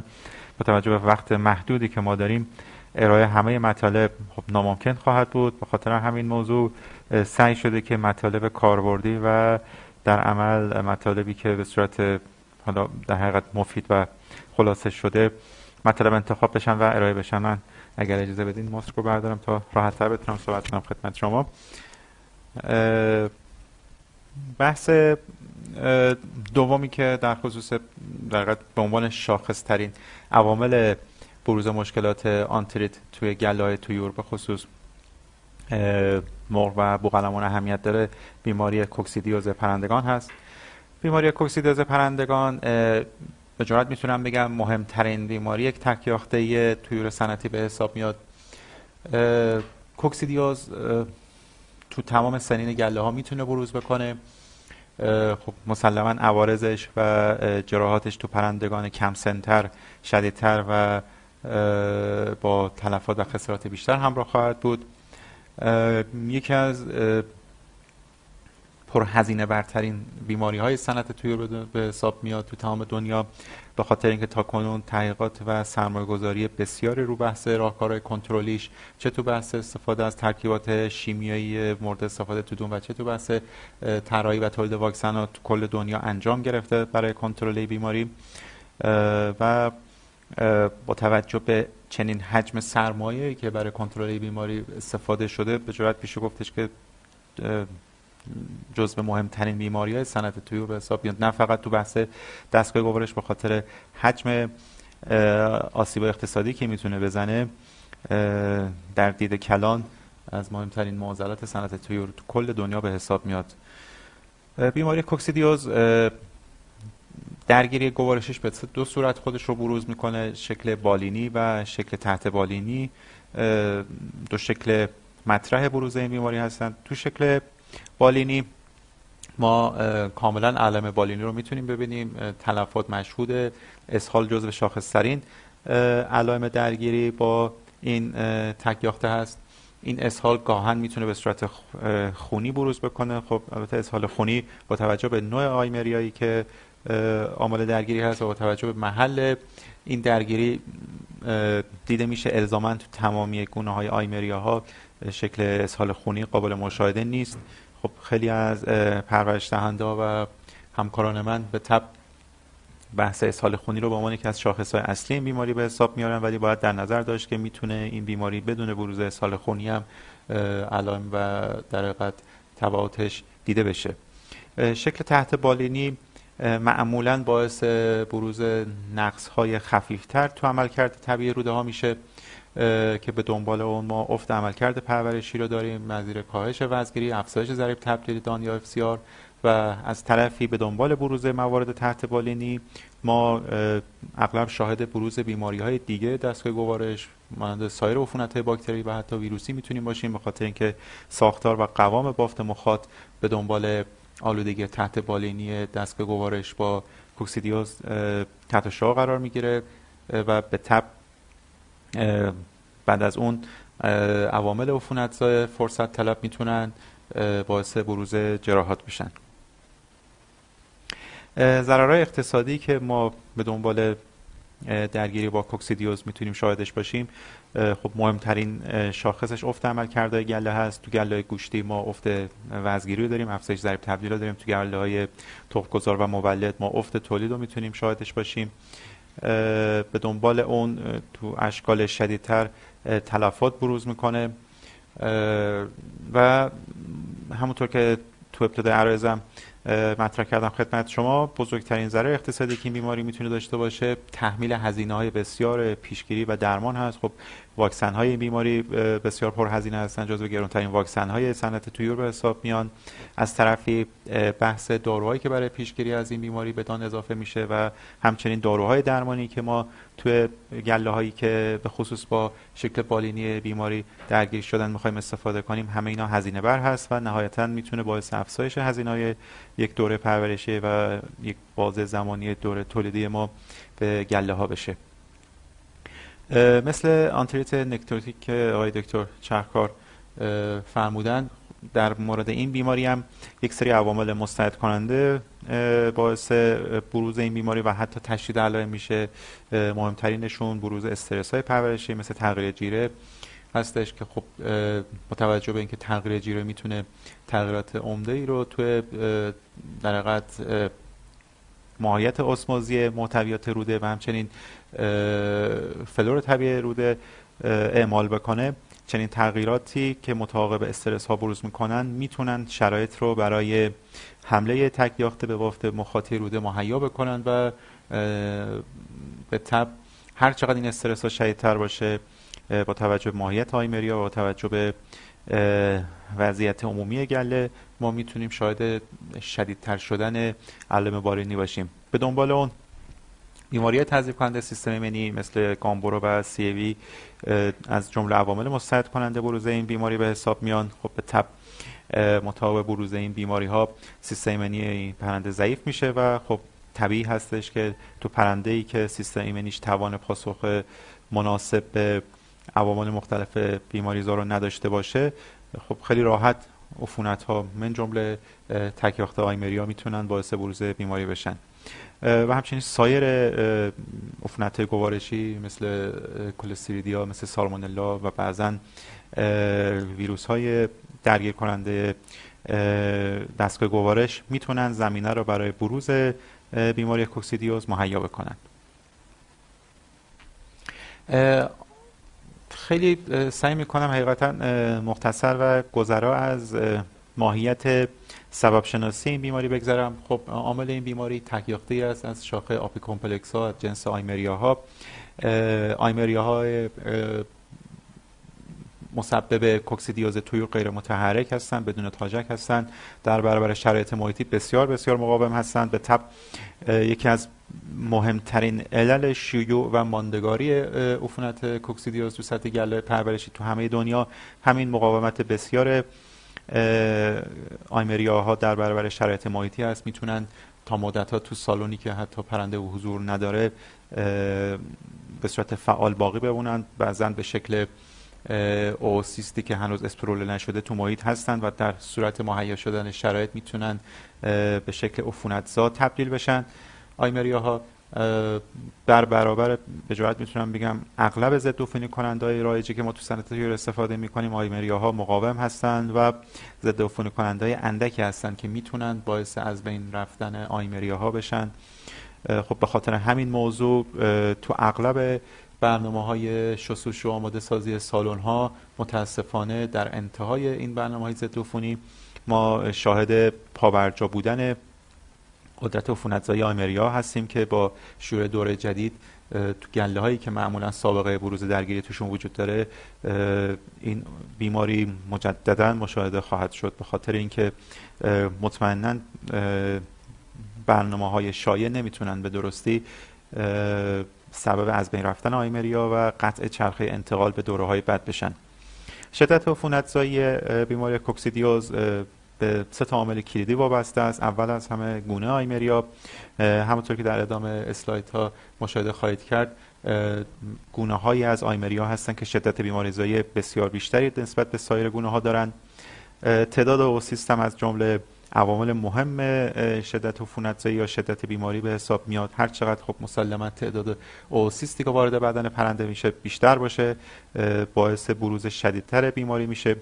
S3: با توجه به وقت محدودی که ما داریم ارائه همه مطالب خب ناممکن خواهد بود. به خاطر همین موضوع سعی شده که مطالب کاربردی و در عمل مطالبی که به صورت حالا در حقیقت مفید و خلاصه شده مطالب انتخاب بشن و ارائه بشن من اگر اجازه بدین ماسک رو بردارم تا راحت تر بتونم صحبت کنم خدمت شما. بحث دومی که در خصوص در به عنوان شاخص ترین عوامل بروز مشکلات آنتریت توی گله های تویور به خصوص مرغ و بوقلمون اهمیت داره. بیماری کوکسیدیوز پرندگان هست. بیماری کوکسیدیوز پرندگان به جرات می‌تونم بگم مهمترین بیماری یک تکیاخته تویور سنتی به حساب میاد. کوکسیدیوز تو تمام سنین گله ها می‌تونه بروز بکنه. خب مسلما عوارضش و جراحاتش تو پرندگان کم سنتر شدیدتر و با تلفات و خسارات بیشتر همراه خواهد بود. یکی از پرهزینه برترین بیماری های صنعت توی به حساب میاد تو تمام دنیا. به خاطر اینکه تا کنون تحقیقات و سرمایه گذاری بسیاری رو بحث راهکارهای کنترلیش چه تو بحث استفاده از ترکیبات شیمیایی مورد استفاده تو دون و چه تو بحث طراحی و تولید واکسن تو کل دنیا انجام گرفته برای کنترل بیماری. و با توجه به چنین حجم سرمایه که برای کنترل بیماری استفاده شده به جرات پیش گفتش که جزو مهمترین بیماری های سنت تویور به حساب میاد. نه فقط تو بحث دستگاه گوارش به خاطر حجم آسیب اقتصادی که می‌تونه بزنه در دید کلان از مهمترین معضلات صنعت تویور تو کل دنیا به حساب میاد. بیماری کوکسیدیوز درگیری گوارشش به دو صورت خودش رو بروز می‌کنه شکل بالینی و شکل تحت بالینی. دو شکل مطرح بروز این بیماری هستند تو شکل بالینی. ما کاملا علم بالینی رو می‌تونیم ببینیم. تلفات مشهود اسهال جزو شاخصترین علائم درگیری با این تکیاخته هست. این اسهال گاهن می‌تونه به صورت خونی بروز بکنه. خب البته اسهال خونی با توجه به نوع آیمریایی که عامل درگیری هست و با توجه به محل این درگیری دیده میشه الزاما تو تمامی گونه های آیمریا ها شکل اسهال خونی قابل مشاهده نیست. خب خیلی از پرورش دهنده و همکاران من به تب بحث اسهال خونی رو به عنوان یکی از شاخص های اصلی این بیماری به حساب میارن ولی باید در نظر داشت که می‌تونه این بیماری بدون بروز اسهال خونی هم علائم و در حقیقت تبعاتش دیده بشه. شکل تحت بالینی معمولا باعث بروز نقص های خفیفتر تو عملکرد طبیعی روده ها میشه. که به دنبال اون ما افت عملکرد پرورشی رو داریم مزیر کاهش وزگیری افزایش ضریب تبدیل دان یا افسیار و از طرفی به دنبال بروز موارد تحت بالینی. ما اغلب شاهد بروز بیماری های دیگه دستگاه گوارش مانند سایر عفونت های باکتری و حتی ویروسی می‌تونیم باشیم به خاطر اینکه ساختار و قوام بافت مخاط به دنبال آلودگی تحت بالینی دستگاه گوارش با کوکسیدیوز تحت شعا قرار می‌گیره و به تب بعد از اون عوامل عفونت فرصت طلب می‌تونن باعث بروز جراحات بشن. ضررهای اقتصادی که ما به دنبال درگیری با کوکسیدیوز می‌تونیم شاهدش باشیم. خب مهمترین شاخصش افت عمل کرده گله هست. تو گله گوشتی ما افت وزگیری رو داریم. افزایش ضریب تبدیل رو داریم. تو گله های گذار و مولد ما افت تولید رو می‌تونیم شاهدش باشیم. به دنبال اون تو اشکال شدیدتر تلفات بروز می‌کنه. و همونطور که تو ابتدای عرضم مطرح کردم خدمت شما بزرگترین ضرر اقتصادی که این بیماری می‌تونه داشته باشه تحمیل هزینه های بسیار پیشگیری و درمان هست. خب واکسن های این بیماری بسیار پرهزینه هستن جزو گرونترین واکسن های صنعت تویور به حساب میان. از طرفی بحث داروهایی که برای پیشگیری از این بیماری بدان اضافه میشه و همچنین داروهای درمانی که ما توی گله هایی که به خصوص با شکل بالینی بیماری درگیر شدن می‌خوایم استفاده کنیم همه اینا هزینه بر هست و نهایتا می‌تونه باعث افزایش هزینه های یک دوره پرورشی و یک بازه زمانی دوره تولیدی ما به گله ها بشه. مثل آنتریت نکتوتیک که آقای دکتر چرکار فرمودن. در مورد این بیماری هم یک سری عوامل مستعد کننده باعث بروز این بیماری و حتی تشدید علائم میشه. مهمترینشون بروز استرس های پرورشی مثل تغییر جیره هستش که خب متوجه به اینکه تغییر جیره می‌تونه تغییرات عمده ای رو توی در ماهیت اسموزی محتویات روده و همچنین فلور طبیعی روده اعمال بکنه. چنین تغییراتی که متعاقب استرس ها بروز می‌کنن می‌تونن شرایط رو برای حمله تک یاخته به بافت مخاطی روده مهیا بکنن و به تب هر چقدر این استرس ها شدیدتر باشه با توجه به ماهیت آیمریا و با توجه به وضعیت عمومی گله. ما می‌تونیم شاهد شدیدتر شدن علم بارینی باشیم. به دنبال اون بیماری تضریب کننده سیستم ایمنی مثل گامبورو و سی از جمله عوامل مستعد کننده بروز این بیماری به حساب میان. خب به تب مطابق بروز این بیماری ها سیستم ایمنی پرنده ضعیف میشه و خب طبیعی هستش که تو پرنده ای که سیستم ایمنیش توان پاسخ مناسب به عوامل مختلف بیماری رو نداشته باشه خب خیلی راحت عفونت ها من جمله تکیاخت آیمریا می‌تونن باعث بروز بیماری بشن. و همچنین سایر عفونت گوارشی مثل کلستریدیا مثل سالمونلا و بعضا ویروس های درگیر کننده دستگاه گوارش می‌تونن زمینه رو برای بروز بیماری کوکسیدیوز مهیا بکنن. خیلی سعی می‌کنم حقیقتا مختصر و گذرا از ماهیت سبب شناسی این بیماری بگذرم. خب عامل این بیماری تکیاخته است از شاخه آپی کمپلکس ها جنس آیمریا ها آیمریا های مسبب کوکسیدیوز توی غیر متحرک هستند بدون تاژک هستند در برابر شرایط محیطی بسیار بسیار مقاوم هستند. به تب یکی از مهمترین علل شیوع و ماندگاری عفونت کوکسیدیوز تو سطح گله پرورشی تو همه دنیا. همین مقاومت بسیار آیمریا ها در برابر شرایط محیطی هست می‌تونن تا مدت ها تو سالونی که حتی پرنده و حضور نداره به صورت فعال باقی بمونن. بعضا به شکل اوسیستی که هنوز اسپروله نشده تو محیط هستن و در صورت مهیا شدن شرایط می‌تونن به شکل عفونتزا تبدیل بشن. آیمریا ها در برابر به جهت می‌تونم بگم اغلب ضد عفونی کننده های رایجی که ما تو صنعت استفاده می‌کنیم آیمریا ها مقاوم هستند و ضد عفونی کننده های اندکی هستند که می‌تونن باعث از بین رفتن آیمریا ها بشن خب به خاطر همین موضوع تو اغلب برنامه های شسوش و آماده سازی سالن ها متاسفانه در انتهای این برنامه های ضد عفونی ما شاهد پاورجا بودن قدرت عفونتزایی آمریا هستیم که با شروع دوره جدید تو گله هایی که معمولا سابقه بروز درگیری توشون وجود داره این بیماری مجددا مشاهده خواهد شد به خاطر اینکه مطمئنا برنامه های شایع نمی‌تونن به درستی سبب از بین رفتن آیمریا و قطع چرخه انتقال به دوره های بد بشن. شدت عفونتزایی بیماری کوکسیدیوز به سه تا عامل کلیدی وابسته است. اول از همه گونه آیمریا. همونطور که در ادامه اسلاید ها مشاهده خواهید کرد گونه هایی از آیمریا هستند که شدت بیماریزایی بسیار بیشتری نسبت به سایر گونه ها دارند تعداد او سیستم از جمله عوامل مهم شدت عفونتزایی یا شدت بیماری به حساب میاد. هر چقدر خب مسلما تعداد اوسیستی که وارد بدن پرنده میشه بیشتر باشه. باعث بروز شدیدتر بیماری میشه.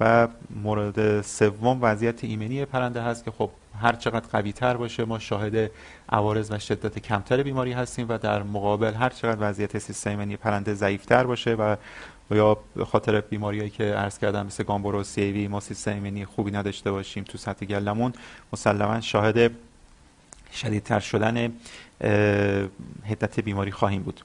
S3: و مورد سوم وضعیت ایمنی پرنده هست که خب هر چقدر قوی تر باشه ما شاهد عوارض و شدت کمتر بیماری هستیم و در مقابل هر چقدر وضعیت سیستم ایمنی پرنده ضعیفتر باشه و یا به خاطر بیماریایی که عرض کردم مثل گامبورو سی ما سیستم ایمنی خوبی نداشته باشیم تو سطح گلمون مسلما شاهد شدیدتر شدن حدت بیماری خواهیم بود.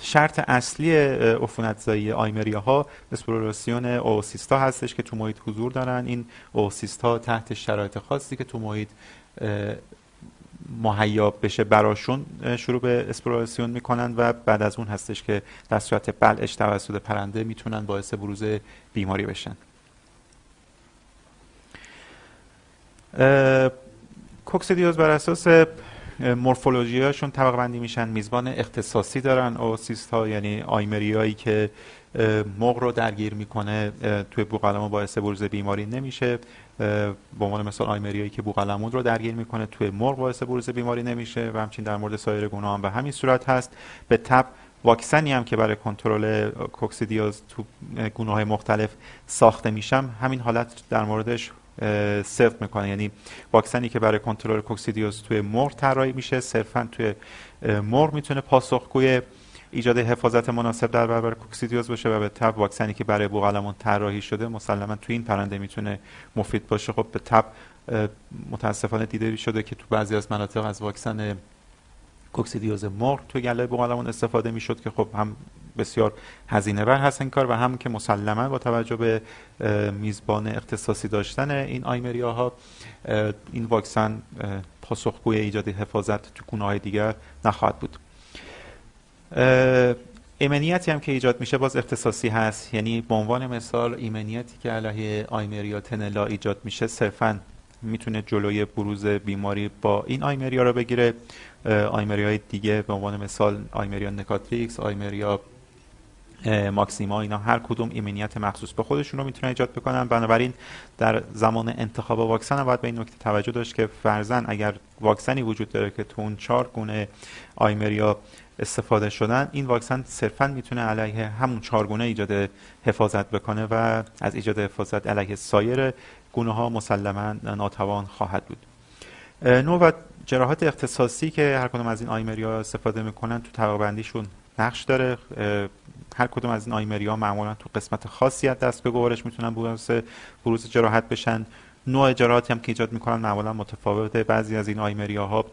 S3: شرط اصلی عفونتزایی آیمریا ها اسپلوراسیون اوسیستا هستش که تو محیط حضور دارن. این اوسیستا تحت شرایط خاصی که تو محیط مهیا بشه براشون شروع به اسپلوراسیون می‌کنن و بعد از اون هستش که در صورت بلعش توسط پرنده می‌تونن باعث بروز بیماری بشن. کوکسیدیوز بر اساس مورفولوژی هاشون طبق بندی میشن. میزبان اختصاصی دارن اوسیست ها یعنی آیمریایی که مغ رو درگیر می‌کنه توی بوقلمون باعث بروز بیماری نمیشه. به عنوان مثال آیمریایی که بوقلمون رو درگیر می‌کنه توی مرغ باعث بروز بیماری نمیشه و همچنین در مورد سایر گونه هم به همین صورت هست. به تب واکسنی هم که برای کنترل کوکسیدیوز تو گونه های مختلف ساخته میشم همین حالت در موردش صرف می‌کنه. یعنی واکسنی که برای کنترل کوکسیدیوز توی مرغ طراحی میشه صرفا توی مرغ می‌تونه پاسخگوی ایجاد حفاظت مناسب در برابر کوکسیدیوز باشه و به تب واکسنی که برای بوقلمون طراحی شده مسلما توی این پرنده می‌تونه مفید باشه. خب به تب متاسفانه دیده شده که تو بعضی از مناطق از واکسن کوکسیدیوز مرغ توی گله بوقلمون استفاده می‌شد که خب هم بسیار هزینه بر هست این کار و هم که مسلما با توجه به میزبان اختصاصی داشتن این آیمریا ها این واکسن پاسخگوی ایجاد حفاظت تو گونه های دیگر نخواهد بود. ایمنیتی هم که ایجاد میشه باز اختصاصی هست. یعنی به عنوان مثال ایمنیتی که علیه آیمریا تنلا ایجاد میشه صرفا می‌تونه جلوی بروز بیماری با این آیمریا رو بگیره. آیمریا های دیگه به عنوان مثال آیمریا نکاتریکس آیمریا ماکسیما اینا هر کدوم ایمنیت مخصوص به خودشون رو می‌تونن ایجاد بکنن. بنابراین در زمان انتخاب واکسن هم باید به این نکته توجه داشت که فرزن اگر واکسنی وجود داره که تو اون چهار گونه آیمریا استفاده شدن این واکسن صرفا می‌تونه علیه همون چهارگونه ایجاد حفاظت بکنه و از ایجاد حفاظت علیه سایر گونه ها مسلما ناتوان خواهد بود. نوع و جراحات اختصاصی که هر کدوم از این آیمریا استفاده می‌کنن تو طبقه نقش داره. هر کدوم از این آیمریا معمولا تو قسمت خاصی از دست به گوارش می‌تونن بروز بروز جراحت بشن. نوع جراحاتی هم که ایجاد می‌کنن معمولا متفاوته. بعضی از این آیمریا ها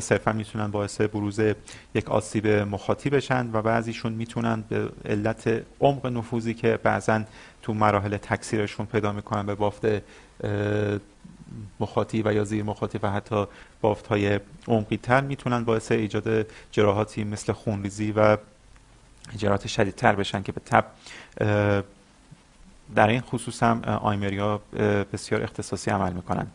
S3: صرفا می‌تونن باعث بروز یک آسیب مخاطی بشن و بعضیشون می‌تونن به علت عمق نفوذی که بعضا تو مراحل تکثیرشون پیدا می‌کنن به بافت مخاطی و یا زیر مخاطی و حتی بافت های عمقی تر می‌تونن باعث ایجاد جراحاتی مثل خونریزی و جراحات شدیدتر بشن که به تب در این خصوص هم آیمریا بسیار اختصاصی عمل می‌کنن.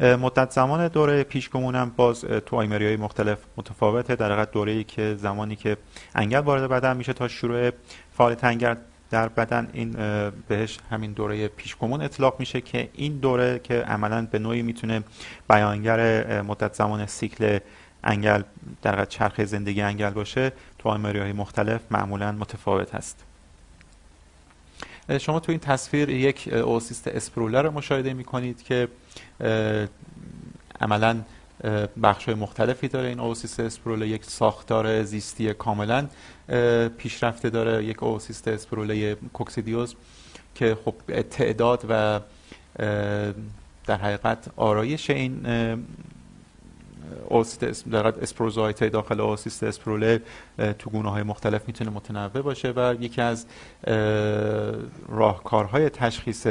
S3: مدت زمان دوره پیشگمون هم باز تو آیمری های مختلف متفاوته. در حقیقت دوره ای که زمانی که انگل وارد بدن میشه تا شروع فعالیت انگل در بدن این بهش همین دوره پیشگمون اطلاق میشه که این دوره که عملا به نوعی می‌تونه بیانگر مدت زمان سیکل انگل در چرخه زندگی انگل باشه تو آیمری های مختلف معمولا متفاوت هست. شما تو این تصویر یک اوسیست اسپروله رو مشاهده می کنید که عملا بخش های مختلفی داره این اوسیست اسپروله یک ساختار زیستی کاملا پیشرفته داره یک اوسیست اسپروله کوکسیدیوز که خب تعداد و در حقیقت آرایش این اسپروزایت داخل اوسیست اسپروله تو گونه های مختلف می‌تونه متنوع باشه و یکی از راهکارهای تشخیص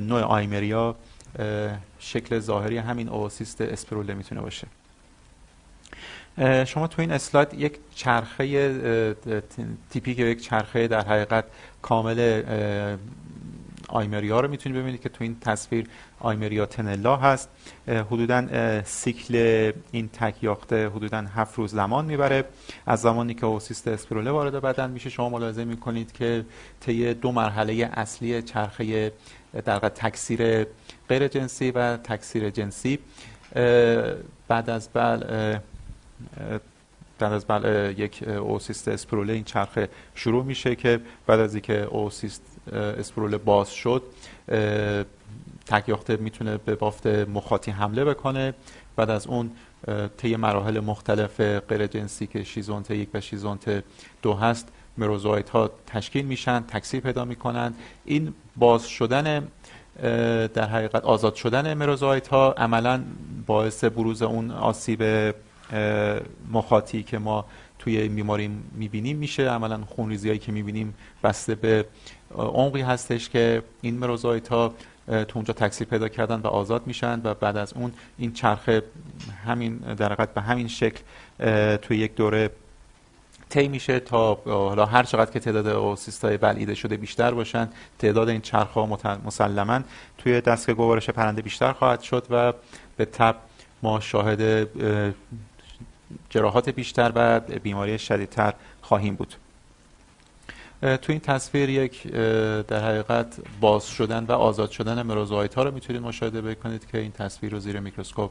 S3: نوع آیمریا شکل ظاهری همین اوسیست اسپروله می‌تونه باشه. شما تو این اسلاید یک چرخه تیپی که یک چرخه در حقیقت کامل آیمریا رو می‌تونید ببینید که تو این تصویر آیمریا تنلا هست. حدودا سیکل این تک یاخته حدودا هفت روز زمان می‌بره. از زمانی که اوسیست اسپروله وارد بدن میشه شما ملاحظه می‌کنید که طی دو مرحله اصلی چرخه در تکثیر غیر جنسی و تکثیر جنسی بعد از بل بعد از بل یک اوسیست اسپروله این چرخه شروع میشه که بعد از اینکه اوسیست اسپروله باز شد تک می‌تونه به بافت مخاطی حمله بکنه. بعد از اون طی مراحل مختلف غیر جنسی که شیزونت یک و شیزونت دو هست مروزوایت ها تشکیل میشن تکثیر پیدا می‌کنن. این باز شدن در حقیقت آزاد شدن مروزوایت ها عملا باعث بروز اون آسیب مخاطی که ما توی بیماری می‌بینیم میشه. عملا خونریزی هایی که می‌بینیم بسته به عمقی هستش که این مروزایت ها تو اونجا تکثیر پیدا کردن و آزاد میشن و بعد از اون این چرخه همین در به همین شکل توی یک دوره طی میشه تا حالا هر چقدر که تعداد اوسیست های بلعیده شده بیشتر باشن تعداد این چرخ ها مسلما توی دستگاه گوارش پرنده بیشتر خواهد شد و به تب ما شاهد جراحات بیشتر و بیماری شدیدتر خواهیم بود. تو این تصویر یک در حقیقت باز شدن و آزاد شدن مروزوایت ها رو می‌تونید مشاهده بکنید که این تصویر رو زیر میکروسکوپ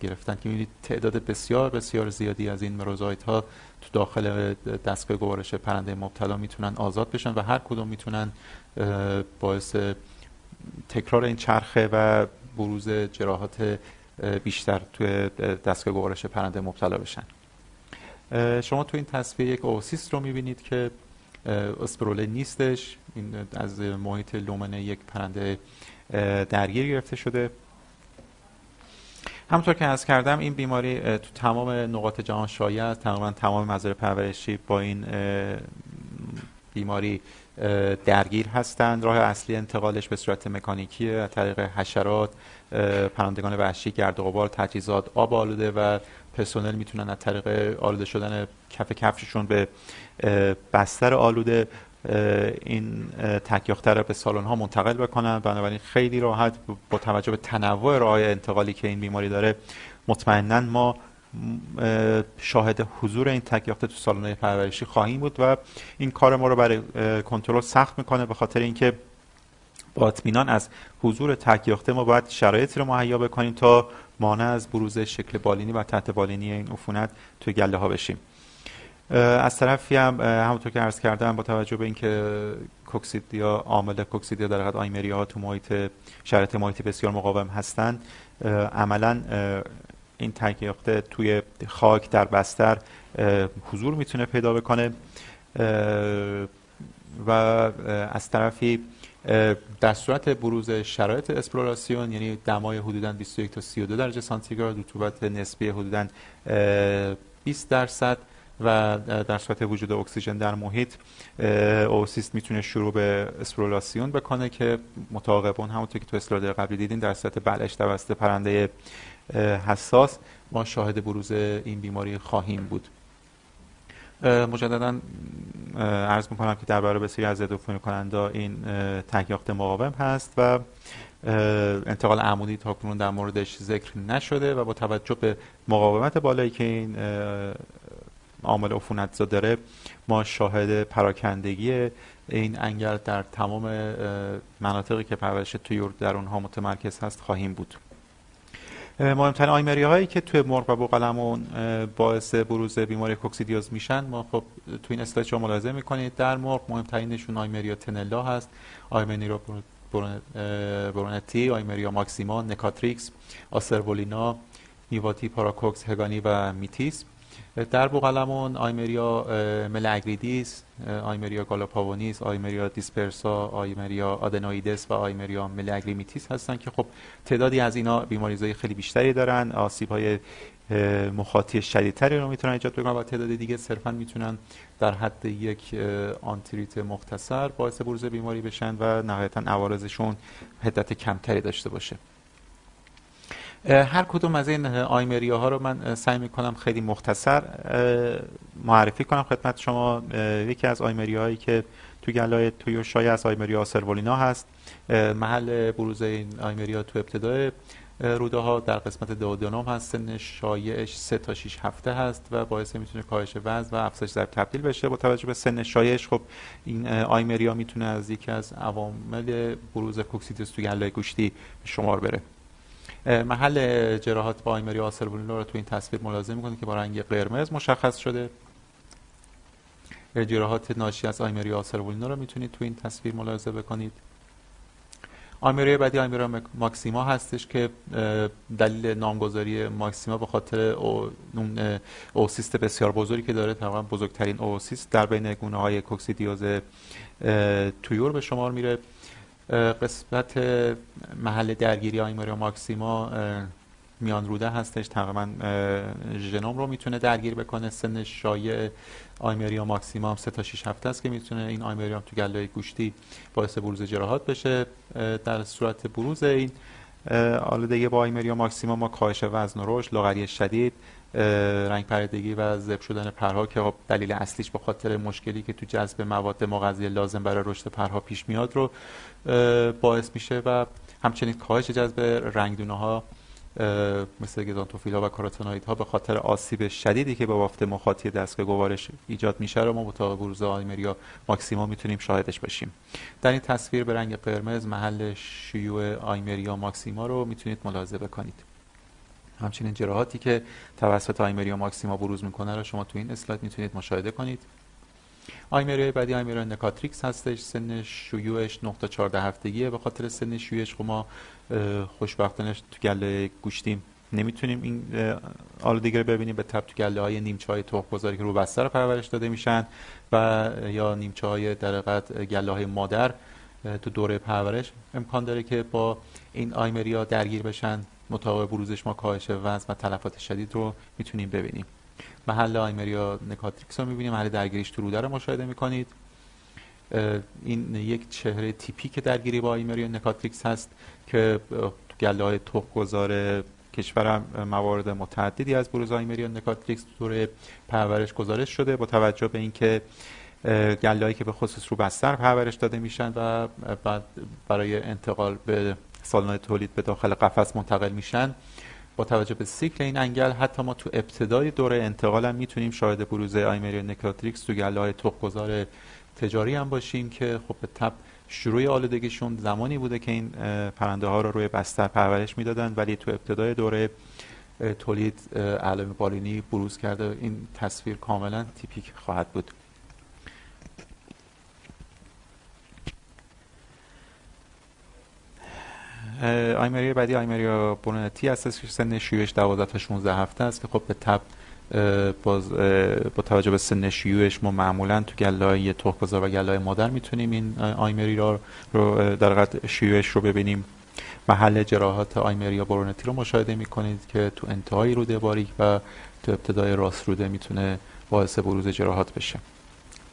S3: گرفتن. که می‌بینید تعداد بسیار بسیار زیادی از این مروزایت ها تو داخل دستگاه گوارش پرنده مبتلا می‌تونن آزاد بشن و هر کدوم می‌تونن باعث تکرار این چرخه و بروز جراحات بیشتر توی دستگاه گوارش پرنده مبتلا بشن. شما تو این تصویر یک اوسیست رو می‌بینید که اسپروله نیستش. این از محیط لومن یک پرنده درگیر گرفته شده. همونطور که از کردم این بیماری تو تمام نقاط جهان شایع است. تقریبا تمام مزارع پرورشی با این بیماری درگیر هستند. راه اصلی انتقالش به صورت مکانیکی از طریق حشرات پرندگان وحشی گرد و غبار تجهیزات آب آلوده و پرسنل می‌تونن از طریق آلوده شدن کف کفششون به بستر آلوده این تکیاخته رو به سالن ها منتقل بکنن. بنابراین خیلی راحت با توجه به تنوع راه انتقالی که این بیماری داره مطمئنا ما شاهد حضور این تکیاخته تو سالن پرورشی خواهیم بود و این کار ما رو برای کنترل سخت می‌کنه به خاطر اینکه با اطمینان از حضور تکیاخته ما باید شرایطی رو مهیا بکنیم تا مانع از بروز شکل بالینی و تحت بالینی این عفونت توی گله ها بشیم. از طرفی هم همونطور که عرض کردم با توجه به اینکه کوکسیدیا عامل کوکسیدیا در حقیقت آیمری ها تو محیط شرایط محیطی بسیار مقاوم هستند عملا این تکیاخته توی خاک در بستر حضور می‌تونه پیدا بکنه و از طرفی در صورت بروز شرایط اسپلوراسیون یعنی دمای حدودا 21 تا 32 درجه سانتیگراد رطوبت نسبی حدودا 20 درصد و در صورت وجود اکسیژن در محیط اوسیست می‌تونه شروع به اسپرولاسیون بکنه که متعاقبون همونطور که تو اسلاید قبلی دیدین در صورت بلش توسط پرنده حساس ما شاهد بروز این بیماری خواهیم بود. مجددا عرض می‌کنم که درباره بسیاری از ضد کننده این تکیاخت مقاوم هست و انتقال عمودی تا کنون در موردش ذکر نشده و با توجه به مقاومت بالایی که این عامل عفونت داره ما شاهد پراکندگی این انگل در تمام مناطقی که پرورش طیور در اونها متمرکز هست خواهیم بود. مهمترین آیمری هایی که توی مرغ و بوقلمون باعث بروز بیماری کوکسیدیوز میشن ما خب تو این اسلاید شما ملاحظه می‌کنید. در مرغ مهمترینشون آیمریا تنلا هست. آیمریا برونتی آیمریا ماکسیما نکاتریکس آسروولینا میواتی پرکوکس هگانی و میتیس. در بوقلمون آیمریا ملگریدیس آیمریا گالوپاونیس آیمریا دیسپرسا آیمریا آدنوئیدس و آیمریا ملگریمیتیس هستن که خب تعدادی از اینا بیماریزایی خیلی بیشتری دارن آسیب های مخاطی شدیدتری رو می‌تونن ایجاد بکنن و تعداد دیگه صرفا می‌تونن در حد یک آنتریت مختصر باعث بروز بیماری بشن و نهایتا عوارضشون حدت کمتری داشته باشه. هر کدوم از این آیمریا ها رو من سعی می کنم خیلی مختصر معرفی کنم خدمت شما. یکی از آیمریا هایی که تو گلای توی شایع از آیمریا سرولینا هست. محل بروز این آیمریا تو ابتدای روده ها در قسمت دودونوم هست. سن شایعش 3 تا 6 هفته هست و باعث می‌تونه کاهش وزن و افزایش ضرب تبدیل بشه. با توجه به سن شایعش خب این آیمریا می‌تونه از یکی از عوامل بروز کوکسیدوس تو گلای گوشتی شمار بره. محل جراحات با آیمری آسربولینو رو تو این تصویر ملاحظه می‌کنید که با رنگ قرمز مشخص شده. جراحات ناشی از آیمری آسربولینو رو می‌تونید تو این تصویر ملاحظه بکنید. آیمری بعدی آیمری ماکسیما هستش که دلیل نامگذاری ماکسیما به خاطر اوسیست بسیار بزرگی که داره تقریبا بزرگترین اوسیست در بین گونه های کوکسیدیوز تویور به شمار میره. قسمت محل درگیری آیماریا ماکسیما میان روده هستش. تقریبا ژنوم رو می‌تونه درگیر بکنه. سن شایع آیمریا ماکسیمام 3 تا 6 هفته است که می‌تونه این آیمریا تو گله گوشتی باعث بروز جراحات بشه. در صورت بروز این آلودگی با آیمریا ماکسیمام ما کاهش وزن و رشد لاغری شدید رنگ پریدگی و زب شدن پرها که خب دلیل اصلیش به خاطر مشکلی که تو جذب مواد مغذی لازم برای رشد پرها پیش میاد رو باعث میشه و همچنین کاهش جذب رنگدونه ها مثل گزانتوفیل ها و کاروتنوئید ها به خاطر آسیب شدیدی که به بافت مخاطی دستگاه گوارش ایجاد میشه رو ما با بروز آیمریا ماکسیما می‌تونیم شاهدش باشیم. در این تصویر به رنگ قرمز محل شیوع آیمریا ماکسیما رو می‌تونید ملاحظه بکنید. همچنین جراحاتی که توسط آیمریا ماکسیما بروز می‌کنه رو شما تو این اسلاید می‌تونید مشاهده کنید. آیمریا بعدی آیمریا نکاتریکس هستش سن شیوعش 9 تا 14 هفتگیه. به خاطر سن شیوعش خب ما خوشبختانه تو گله گوشتیم نمی‌تونیم این آلودگی رو ببینیم. به تب تو گله های نیمچه های گذاری که رو بستر پرورش داده میشن و یا نیمچه های در گله های مادر تو دوره پرورش. امکان داره که با این آیمریا درگیر بشن. مطابق بروزش ما کاهش وزن و تلفات شدید رو می‌تونیم ببینیم. محل آیمریا نکاتریکس رو می‌بینیم محل درگیریش تو روده رو مشاهده می‌کنید. این یک چهره تیپیک درگیری با آیمریا نکاتریکس هست که گله های تخمگذار کشورم موارد متعددی از بروز آیمریا نکاتریکس دوره پرورش گزارش شده با توجه به اینکه گله‌هایی که به خصوص رو بستر پرورش داده میشن و بعد برای انتقال به سالن تولید به داخل قفس منتقل میشن. با توجه به سیکل این انگل حتی ما تو ابتدای دوره انتقال هم می‌تونیم شاهد بروز آیمریا نکاتریکس تو گله های تجاری هم باشیم که خب به تب شروع آلودگیشون زمانی بوده که این پرنده ها رو روی بستر پرورش می‌دادن ولی تو ابتدای دوره تولید علائم بالینی بروز کرده این تصویر کاملا تیپیک خواهد بود. آیمریا بعدی آیمریا برونتی هست که سن شیوعش 12 تا 16 هفته است که خب به تب باز با توجه به سن شیوعش ما معمولا تو گلای تخمگذار و گلای مادر می‌تونیم این آیمری رو, رو در حقیقت شیوعش رو ببینیم. محل جراحات آیمریا برونتی رو مشاهده می‌کنید که تو انتهای روده باریک و تو ابتدای راست روده می‌تونه باعث بروز جراحات بشه.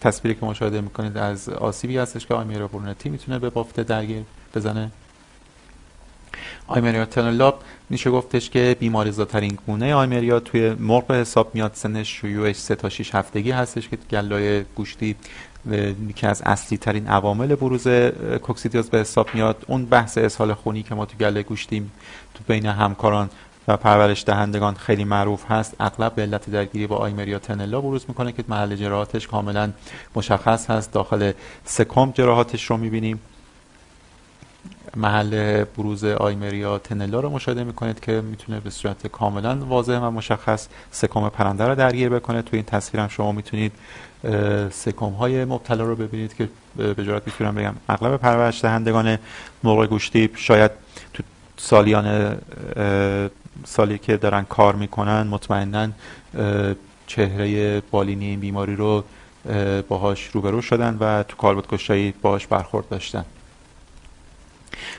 S3: تصویری که مشاهده می‌کنید از آسیبی هستش که آیمریا برونتی می‌تونه به بافت درگیر بزنه. آیمریا تنلاب میشه گفتش که بیماری ترین گونه آیمریا توی مرغ به حساب میاد سن شیوعش 3 تا 6 هفتگی هستش که گلای گوشتی یکی از اصلی ترین عوامل بروز کوکسیدیوز به حساب میاد. اون بحث اسهال خونی که ما تو گله گوشتیم تو بین همکاران و پرورش دهندگان خیلی معروف هست. اغلب به علت درگیری با آیمریا تنلا بروز می‌کنه که محل جراحاتش کاملا مشخص هست. داخل سکم جراحاتش رو می‌بینیم. محل بروز آیمریا تنلا رو مشاهده می‌کنید که می‌تونه به صورت کاملا واضح و مشخص سکوم پرنده رو درگیر بکنه. توی این تصویر هم شما می‌تونید سکوم های مبتلا رو ببینید که به جرات می‌تونم بگم. اغلب پرورش دهندگان مرغ گوشتی شاید تو سالیان سالی که دارن کار می‌کنن مطمئنا چهره بالینی این بیماری رو باهاش روبرو شدن و تو کالبد باهاش برخورد داشتن.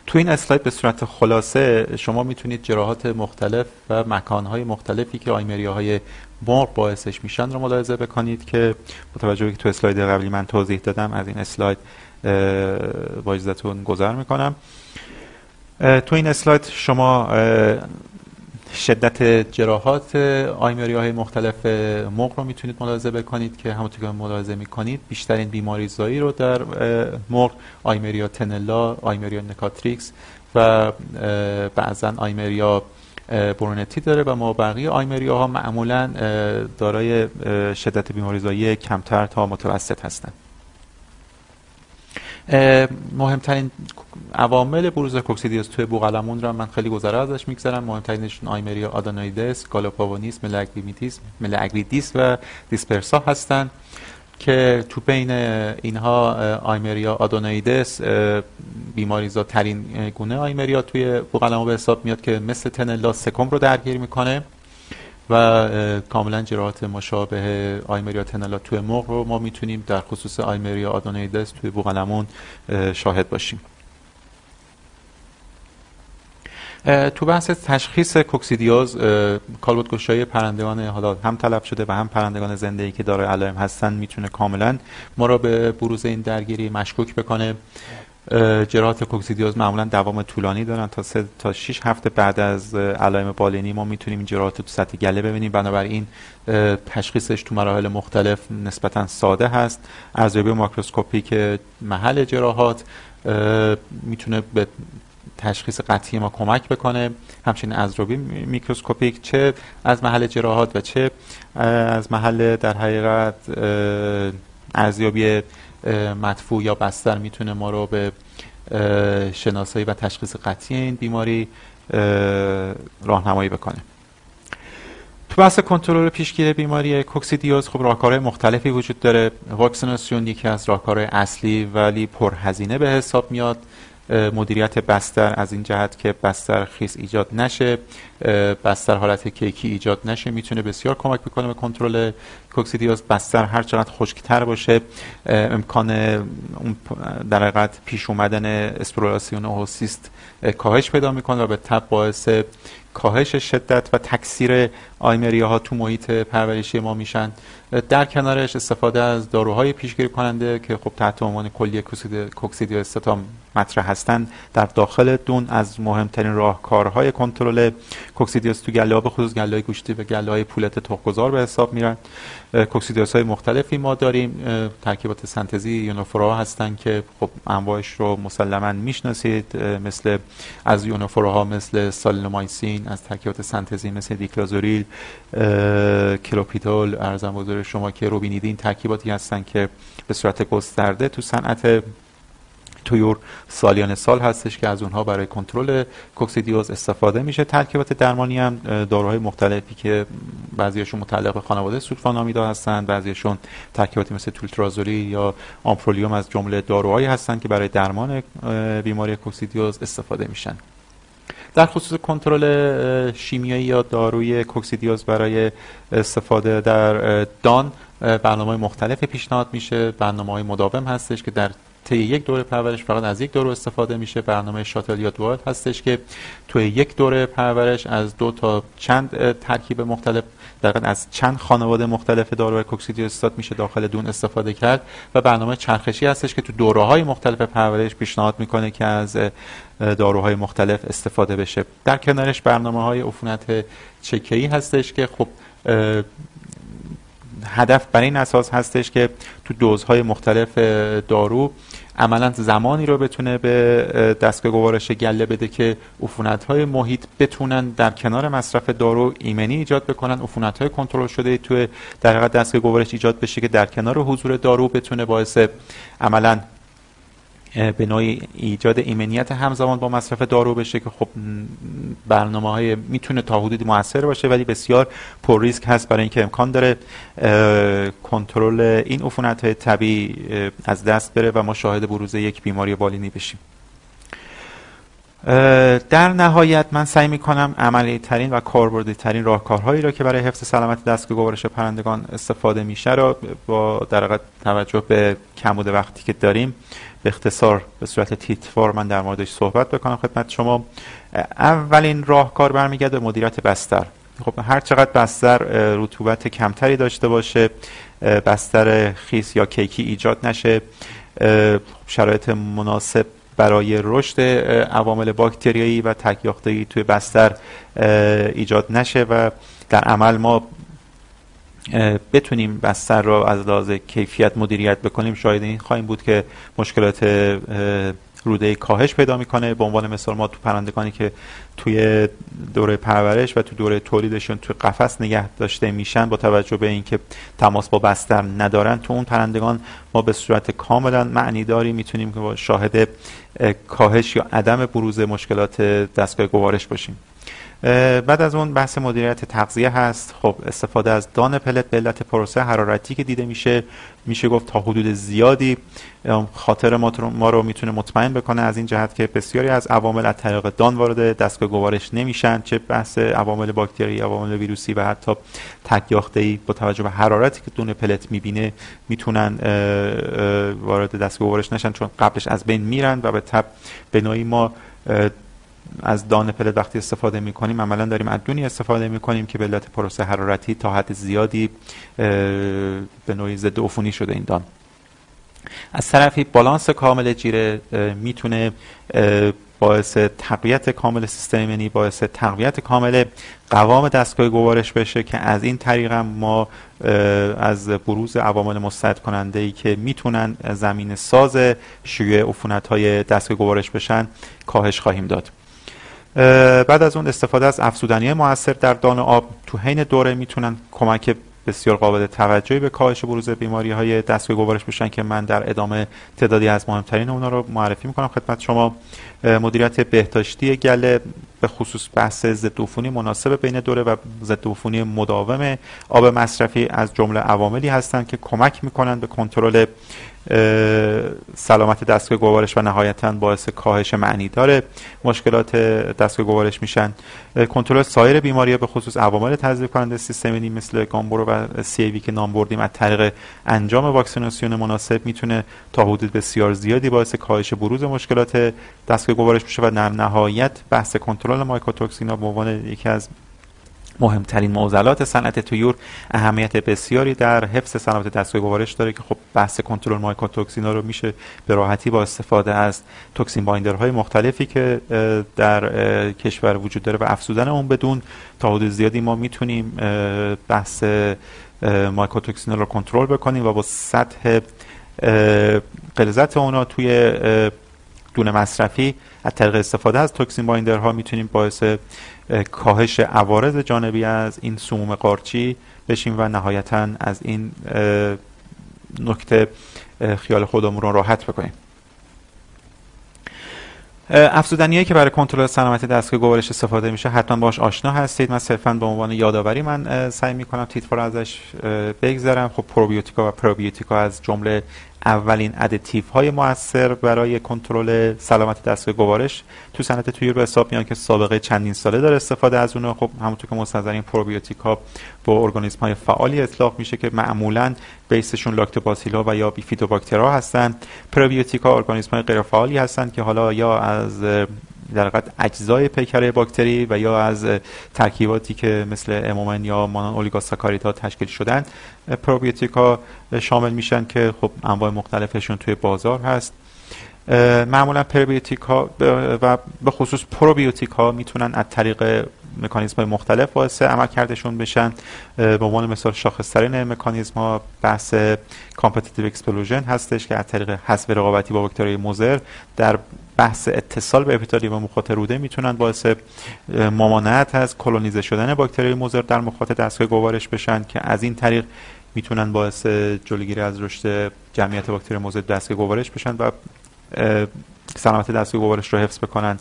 S3: تو این اسلاید به صورت خلاصه شما می‌تونید جراحات مختلف و مکانهای مختلفی که آیمریا های مرغ باعثش میشن رو ملاحظه بکنید که با توجه که تو اسلاید قبلی من توضیح دادم از این اسلاید با اجازهتون گذر می‌کنم. تو این اسلاید شما شدت جراحات آیمری های مختلف مرغ رو می‌تونید ملاحظه بکنید که همونطور که ملاحظه می‌کنید بیشترین بیماری زایی رو در مرغ آیمریا تنلا آیمریا نکاتریکس و بعضا آیمریا برونتی داره و ما بقیه آیمریا ها معمولا دارای شدت بیماریزایی کمتر تا متوسط هستند. مهمترین عوامل بروز کوکسیدیوس توی بوقلمون را من خیلی گذرا ازش میگذرم. مهمترینشون آیمریا آدنوئیدس گالوپاونیس ملاگریمیتیس ملاگریدیس و دیسپرسا هستند که تو بین اینها آیمریا آدنوئیدس بیماریزا ترین گونه آیمریا توی بوقلمون به حساب میاد که مثل تنلا سکم رو درگیر می‌کنه. و کاملا جراحات مشابه آیمریا تنلا توی مرغ رو ما می‌تونیم در خصوص آیمریا آدنوئیدس توی بوقلمون شاهد باشیم. تو بحث تشخیص کوکسیدیوز کالبدگشایی پرندگان حالا هم طلب شده و هم پرندگان زنده ای که داره علائم هستن می‌تونه کاملا ما را به بروز این درگیری مشکوک بکنه. جراحات کوکسیدیوز معمولا دوام طولانی دارن. تا سه تا 6 هفته بعد از علائم بالینی ما می‌تونیم جراحات تو سطح گله ببینیم. بنابراین تشخیصش تو مراحل مختلف نسبتا ساده هست. ارزیابی که محل جراحات می‌تونه به تشخیص قطعی ما کمک بکنه. همچنین ارزیابی میکروسکوپیک چه از محل جراحات و چه از محل در حقیقت ارزیابی مدفوع یا بستر می‌تونه ما رو به شناسایی و تشخیص قطعی این بیماری راهنمایی بکنه. تو بحث کنترل پیشگیری بیماری کوکسیدیوز خب راهکارهای مختلفی وجود داره. واکسیناسیون یکی از راهکارهای اصلی ولی پرهزینه به حساب میاد. مدیریت بستر از این جهت که بستر خیس ایجاد نشه بستر حالت کیکی ایجاد نشه می‌تونه بسیار کمک بکنه به کنترل کوکسیدیوز. بستر هر چقدر خشکتر باشه امکان در حقیقت پیش اومدن اسپرولاسیون هوسیست کاهش پیدا می‌کنه و به تب باعث کاهش شدت و تکثیر آیمری ها تو محیط پرورشی ما میشن. در کنارش استفاده از داروهای پیشگیری کننده که خب تحت عنوان کلیه کوکسیدیو استاتام مطرح هستند. در داخل دون از مهمترین راهکارهای کنترل کوکسیدیوس تو گله به خصوص گله گوشتی و گله های پولت تخمگذار به حساب میرن. کوکسیدیوس های مختلفی ما داریم. ترکیبات سنتزی یونوفورا هستن که خب انواعش رو مسلما می‌شناسید. مثل از یونوفوراها مثل سالینومایسین از ترکیبات سنتزی مثل دیکلازوریل کلوپیدول عرضم به حضور شما که روبنیدین ترکیباتی هستن که به صورت گسترده تو صنعت طیور سالیان سال هستش که از اونها برای کنترل کوکسیدیوز استفاده میشه. ترکیبات درمانی هم داروهای مختلفی که بعضیشون متعلق به خانواده سولفونامیدا هستند بعضیشون ترکیباتی مثل تولترازوریل یا آمپرولیوم از جمله داروهایی هستند که برای درمان بیماری کوکسیدیوز استفاده میشن. در خصوص کنترل شیمیایی یا داروی کوکسیدیوز برای استفاده در دان برنامه مختلف پیشنهاد میشه. برنامه های مداوم هستش که در طی یک دوره پرورش فقط از یک دوره استفاده میشه. برنامه شاتل یا دوال هستش که توی یک دوره پرورش از دو تا چند ترکیب مختلف در از چند خانواده مختلف داروی کوکسیدیوستات میشه داخل دون استفاده کرد و برنامه چرخشی هستش که تو دوره های مختلف پرورش پیشنهاد می‌کنه که از داروهای مختلف استفاده بشه. در کنارش برنامه های عفونت چکه‌ای هستش که خب هدف برای این اساس هستش که تو دوزهای مختلف دارو عملا زمانی رو بتونه به دستگاه گوارش گله بده که عفونت های محیط بتونن در کنار مصرف دارو ایمنی ایجاد بکنن. عفونت های کنترل شده توی در دستگاه گوارش ایجاد بشه که در کنار حضور دارو بتونه باعث عملا به نوعی ایجاد ایمنیت همزمان با مصرف دارو بشه که خب برنامه های می‌تونه تا حدودی موثر باشه ولی بسیار پر ریسک هست برای اینکه امکان داره کنترل این عفونت های طبیعی از دست بره و ما شاهد بروز یک بیماری بالینی بشیم. در نهایت من سعی می کنم عملی ترین و کاربردی ترین راهکارهایی را که برای حفظ سلامت دستگاه گوارش پرندگان استفاده میشه را با در توجه به کمبود وقتی که داریم به اختصار به صورت تیتوار من در موردش صحبت بکنم خدمت شما. اولین راهکار برمیگرده مدیریت بستر. خب هر چقدر بستر رطوبت کمتری داشته باشه بستر خیس یا کیکی ایجاد نشه شرایط مناسب برای رشد عوامل باکتریایی و تکیاختگی توی بستر ایجاد نشه و در عمل ما بتونیم بستر رو از لحاظ کیفیت مدیریت بکنیم شاید این خواهیم بود که مشکلات روده کاهش پیدا می‌کنه. به عنوان مثال ما تو پرندگانی که توی دوره پرورش و تو دوره تولیدشون توی قفس نگه داشته میشن با توجه به اینکه تماس با بستر ندارن تو اون پرندگان ما به صورت کاملا معنیداری می‌تونیم که شاهد کاهش یا عدم بروز مشکلات دستگاه گوارش باشیم. بعد از اون بحث مدیریت تغذیه هست. خب استفاده از دان پلت به علت پروسه حرارتی که دیده میشه میشه گفت تا حدود زیادی. خاطر ما رو می‌تونه مطمئن بکنه از این جهت که بسیاری از عوامل از طریق دان وارد دستگاه گوارش نمیشن. چه بحث عوامل باکتری عوامل ویروسی و حتی ای با توجه به حرارتی که دون پلت می‌بینه می‌تونن وارد دستگاه گوارش نشن چون قبلش از بین میرن و به تب نوعی ما از دان پلت وقتی استفاده می کنیم عملا داریم از دونی استفاده می کنیم که به علت پروسه حرارتی تا حد زیادی به نوعی ضد عفونی شده این دان. از طرفی بالانس کامل جیره می‌تونه باعث تقویت کامل سیستم ایمنی باعث تقویت کامل قوام دستگاه گوارش بشه که از این طریق ما از بروز عوامل مستعد کننده ای که می‌تونن زمین ساز شیوع عفونت های دستگاه گوارش بشن کاهش خواهیم داد. بعد از اون استفاده از افزودنی موثر در دان آب تو حین دوره می‌تونن کمک بسیار قابل توجهی به کاهش بروز بیماری های دستگاه گوارش بشن که من در ادامه تعدادی از مهمترین اونا رو معرفی می‌کنم خدمت شما. مدیریت بهداشتی گله به خصوص بحث ضد عفونی مناسب بین دوره و ضد عفونی مداوم آب مصرفی از جمله عواملی هستند که کمک می‌کنند به کنترل سلامت دستگاه گوارش و نهایتا باعث کاهش معنی داره. مشکلات دستگاه گوارش میشن. کنترل سایر بیماری به خصوص عوامل تضریب کننده سیستم مثل گامبورو و سی که نام بردیم از طریق انجام واکسیناسیون مناسب می‌تونه تا حدود بسیار زیادی باعث کاهش بروز مشکلات دستگاه گوارش میشه و نهایت بحث کنترل مایکوتوکسینا به عنوان یکی از مهمترین معضلات صنعت تویور اهمیت بسیاری در حفظ سلامت دستگاه گوارش داره که خب بحث کنترل مایکوتوکسینا رو میشه به راحتی با استفاده از توکسین بایندرهای مختلفی که در کشور وجود داره و افزودن اون بدون تا حدود زیادی ما می‌تونیم بحث مایکوتوکسینا رو کنترل بکنیم و با سطح غلظت اونا توی دونه مصرفی از طریق استفاده از توکسین بایندرها می‌تونیم باعث کاهش عوارض جانبی از این سموم قارچی بشیم و نهایتا از این نکته خیال خودمون رو راحت بکنیم. افزودنیایی که برای کنترل سلامت دستگاه گوارش استفاده میشه حتما باش آشنا هستید. من صرفا به عنوان یادآوری من سعی می‌کنم تیتروار ازش بگذرم خب پروبیوتیکا و پربیوتیکا از جمله اولین additive های موثر برای کنترل سلامت دستگاه گوارش. تو صنعت طیور به حساب میان که سابقه چندین ساله داره استفاده از اونها خب همونطور که مستحضرین پروبیوتیک ها به ارگانیسم های فعالی اطلاق میشه که معمولا base شون لاکتوباسیلا و یا بیفیدوباکترها هستن. پربیوتیک ها ارگانیسم های غیر فعالی هستن که حالا یا از در اجزای پیکره باکتری و یا از ترکیباتی که مثل امومن یا مانان اولیگوساکاریدها تشکیل شدن پروبیوتیک شامل میشن که خب انواع مختلفشون توی بازار هست. معمولا پروبیوتیک ها و به خصوص پربیوتیک ها می‌تونن از طریق مکانیزم های مختلف باعث عملکردشون بشن. به عنوان مثال شاخصترین مکانیزم ها بحث competitive exclusion هستش که از طریق حذف رقابتی با باکتری مضر در بحث اتصال به اپیتالیوم مخاط روده می‌تونن باعث ممانعت از کلونیزه شدن باکتری مضر در مخاط دستگاه گوارش بشن که از این طریق می‌تونن باعث جلوگیری از رشد جمعیت باکتری مضر دستگاه گوارش بشن و سلامت دستگاه گوارش رو حفظ بکنن.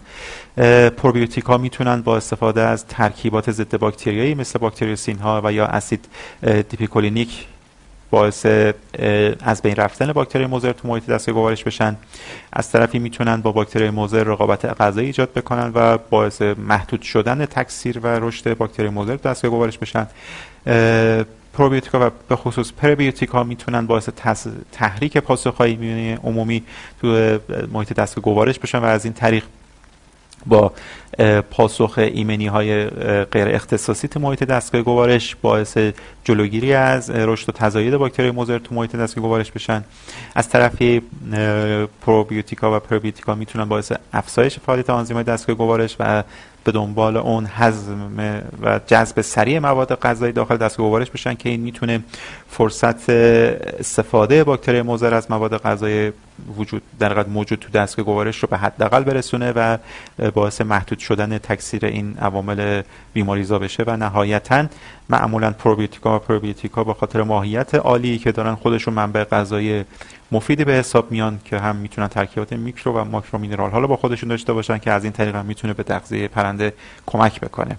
S3: پروبیوتیک ها می‌تونن با استفاده از ترکیبات ضد باکتریایی مثل باکتریوسین ها و یا اسید دیپیکولینیک باعث از بین رفتن باکتری مضر تو محیط دستگاه گوارش بشن. از طرفی می‌تونن با باکتری مضر رقابت غذایی ایجاد بکنن و باعث محدود شدن تکثیر و رشد باکتری مضر دستگاه گوارش بشن. پروبیوتیکا و به خصوص پربیوتیکا می‌تونن باعث تحریک پاسخهای ایمنی عمومی تو محیط دستگاه گوارش بشن و از این طریق با پاسخ ایمنی های غیر اختصاصی تو محیط دستگاه گوارش باعث جلوگیری از رشد و تزاید باکتری مضر تو محیط دستگاه گوارش بشن. از طرفی پروبیوتیکا و پروبیوتیکا می‌تونن باعث افزایش فعالیت آنزیم دستگاه گوارش و به دنبال اون هضم و جذب سریع مواد غذایی داخل دستگاه گوارش بشن که این می‌تونه فرصت استفاده باکتری مضر از مواد غذایی وجود در موجود تو دستگاه گوارش رو به حداقل برسونه و باعث محدود شدن تکثیر این عوامل بیماریزا بشه و نهایتا معمولا پروبیوتیکا و پروبیوتیکا با خاطر ماهیت عالی که دارن خودشون منبع غذایی مفیدی به حساب میان که هم می‌تونن ترکیبات میکرو و ماکرو مینرال حالا با خودشون داشته باشن که از این طریق هم می‌تونه به تغذیه پرنده کمک بکنه.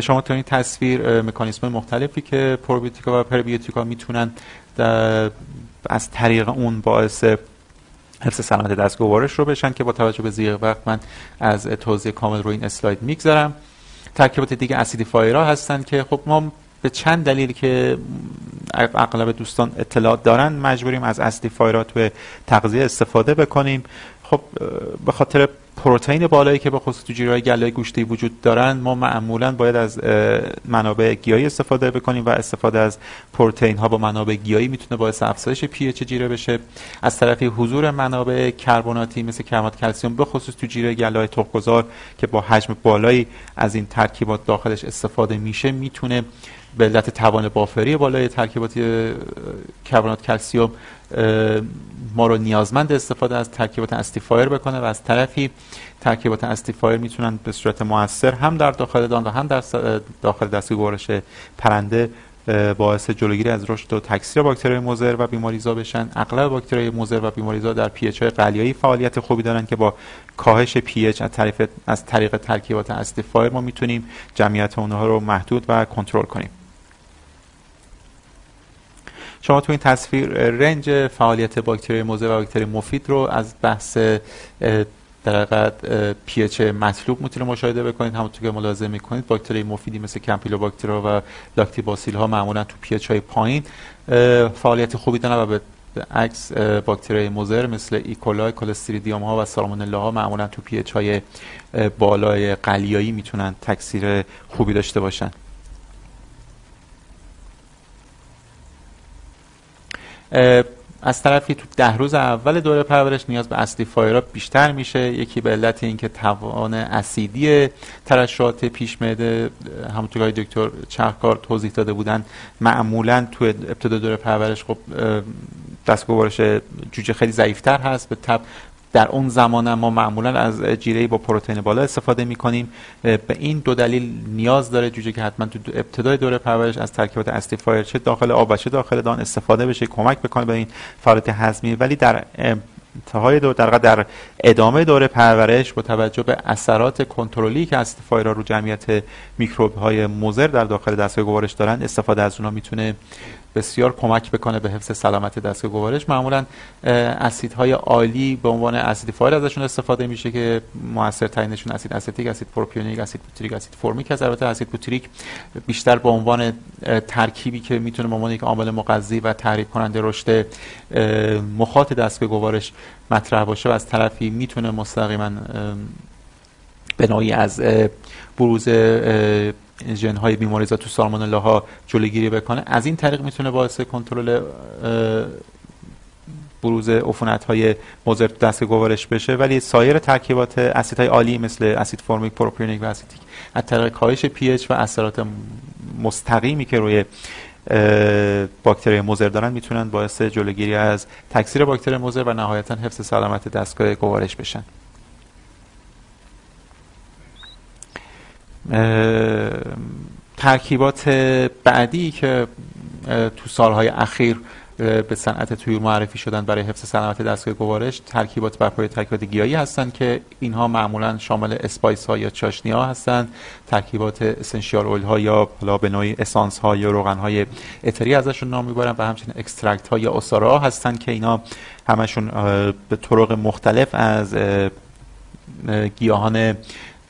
S3: شما تو این تصویر مکانیزم مختلفی که پروبیوتیکا و پربیوتیکا می‌تونن از طریق اون باعث حفظ سلامت دستگاه وارش رو بشن که با توجه به زیغ وقت من از توضیح کامل رو این اسلاید می‌گذارم ترکیبات دیگه اسیدی فایرا هستن که خب ما به چند دلیل که اغلب دوستان اطلاعات دارن مجبوریم از اسیدی فایرات به تغذیه استفاده بکنیم. خب به خاطر پروتئین بالایی که به خصوص تو جیرهای گله گوشتی وجود دارن ما معمولا باید از منابع گیاهی استفاده بکنیم و استفاده از پروتئین ها با منابع گیاهی می‌تونه باعث افزایش پی اچ جیره بشه. از طرفی حضور منابع کربناتی مثل کربنات کلسیم به خصوص تو جیره گله تخمگذار که با حجم بالایی از این ترکیبات داخلش استفاده میشه می‌تونه به علت توان بافری بالای ترکیبات کربنات کلسیوم ما رو نیازمند استفاده از ترکیبات acidifier بکنه و از طرفی ترکیبات acidifier می‌تونن به صورت موثر هم در داخل دان و هم در داخل دستگاه گوارش پرنده باعث جلوگیری از رشد و تکثیر باکتری مضر و بیماریزا بشن. اغلب باکتری مضر و بیماریزا در پی اچ های قلیایی فعالیت خوبی دارن که با کاهش پی اچ از طریق از طریق ترکیبات acidifier ما می‌تونیم جمعیت اونها رو محدود و کنترل کنیم. شما تو این تصویر رنج فعالیت باکتری مضر و باکتری مفید رو از بحث در حقیقت پی اچ مطلوب می‌تونه مشاهده بکنید. همونطور که ملاحظه می‌کنید باکتری مفیدی مثل کمپیلوباکتریا و لاکتوباسیل ها معمولا تو پی اچ های پایین فعالیت خوبی دارن و به عکس باکتری مضر مثل ایکولای کلستریدیوم ها و سالمونلا ها معمولا تو پی اچ های بالای قلیایی می‌تونن تکثیر خوبی داشته باشن. از طرفی تو ده روز اول دوره پرورش نیاز به acidifier ا بیشتر میشه. یکی به علت اینکه توان اسیدی ترشحات پیش معده همونطور که دکتر چرخکار توضیح داده بودن معمولا تو ابتدا دوره پرورش خب دستگاه جوجه خیلی ضعیفتر هست به تبع در اون زمان ما معمولا از جیره با پروتئین بالا استفاده می کنیم به این دو دلیل نیاز داره جوجه که حتما تو ابتدای دوره پرورش از ترکیبات acidifier چه داخل آب و چه داخل دان استفاده بشه کمک بکنه به این فعالیت هضمی. ولی در انتهای دو در در ادامه دوره پرورش با توجه به اثرات کنترلی که acidifier رو جمعیت میکروب های مضر در داخل دستگاه گوارش دارن استفاده از اونها می‌تونه بسیار کمک بکنه به حفظ سلامت دستگاه گوارش. معمولا اسیدهای آلی به عنوان acidifier ازشون استفاده میشه که موثر ترینشون اسید استیک اسید پروپیونیک اسید بوتریک اسید فرمیک از البته اسید بوتریک بیشتر به عنوان ترکیبی که می‌تونه به عنوان یک عامل مغذی و تحریک کننده رشد مخاط دستگاه گوارش مطرح باشه و از طرفی می‌تونه مستقیما به نوعی از بروز ژن های بیماریزا تو سالمونلا ها جلوگیری بکنه از این طریق می‌تونه باعث کنترل بروز عفونت های مضر دستگاه گوارش بشه. ولی سایر ترکیبات اسیدهای آلی مثل اسید فرمیک پروپیونیک و استیک از طریق کاهش پی اچ و اثرات مستقیمی که روی باکتری مضر دارن می‌تونن باعث جلوگیری از تکثیر باکتری مضر و نهایتا حفظ سلامت دستگاه گوارش بشن. ترکیبات بعدی که تو سالهای اخیر به صنعت طیور معرفی شدن برای حفظ سلامت دستگاه گوارش ترکیبات بر پایه ترکیبات گیاهی هستند که اینها معمولا شامل spice ها یا چاشنی ها هستند. ترکیبات essential oil ها یا حالا به نوعی اسانس ها یا روغن های عطری ازشون نام می‌برن و همچنین extract ها یا عصارها هستند که اینا همشون به طرق مختلف از گیاهان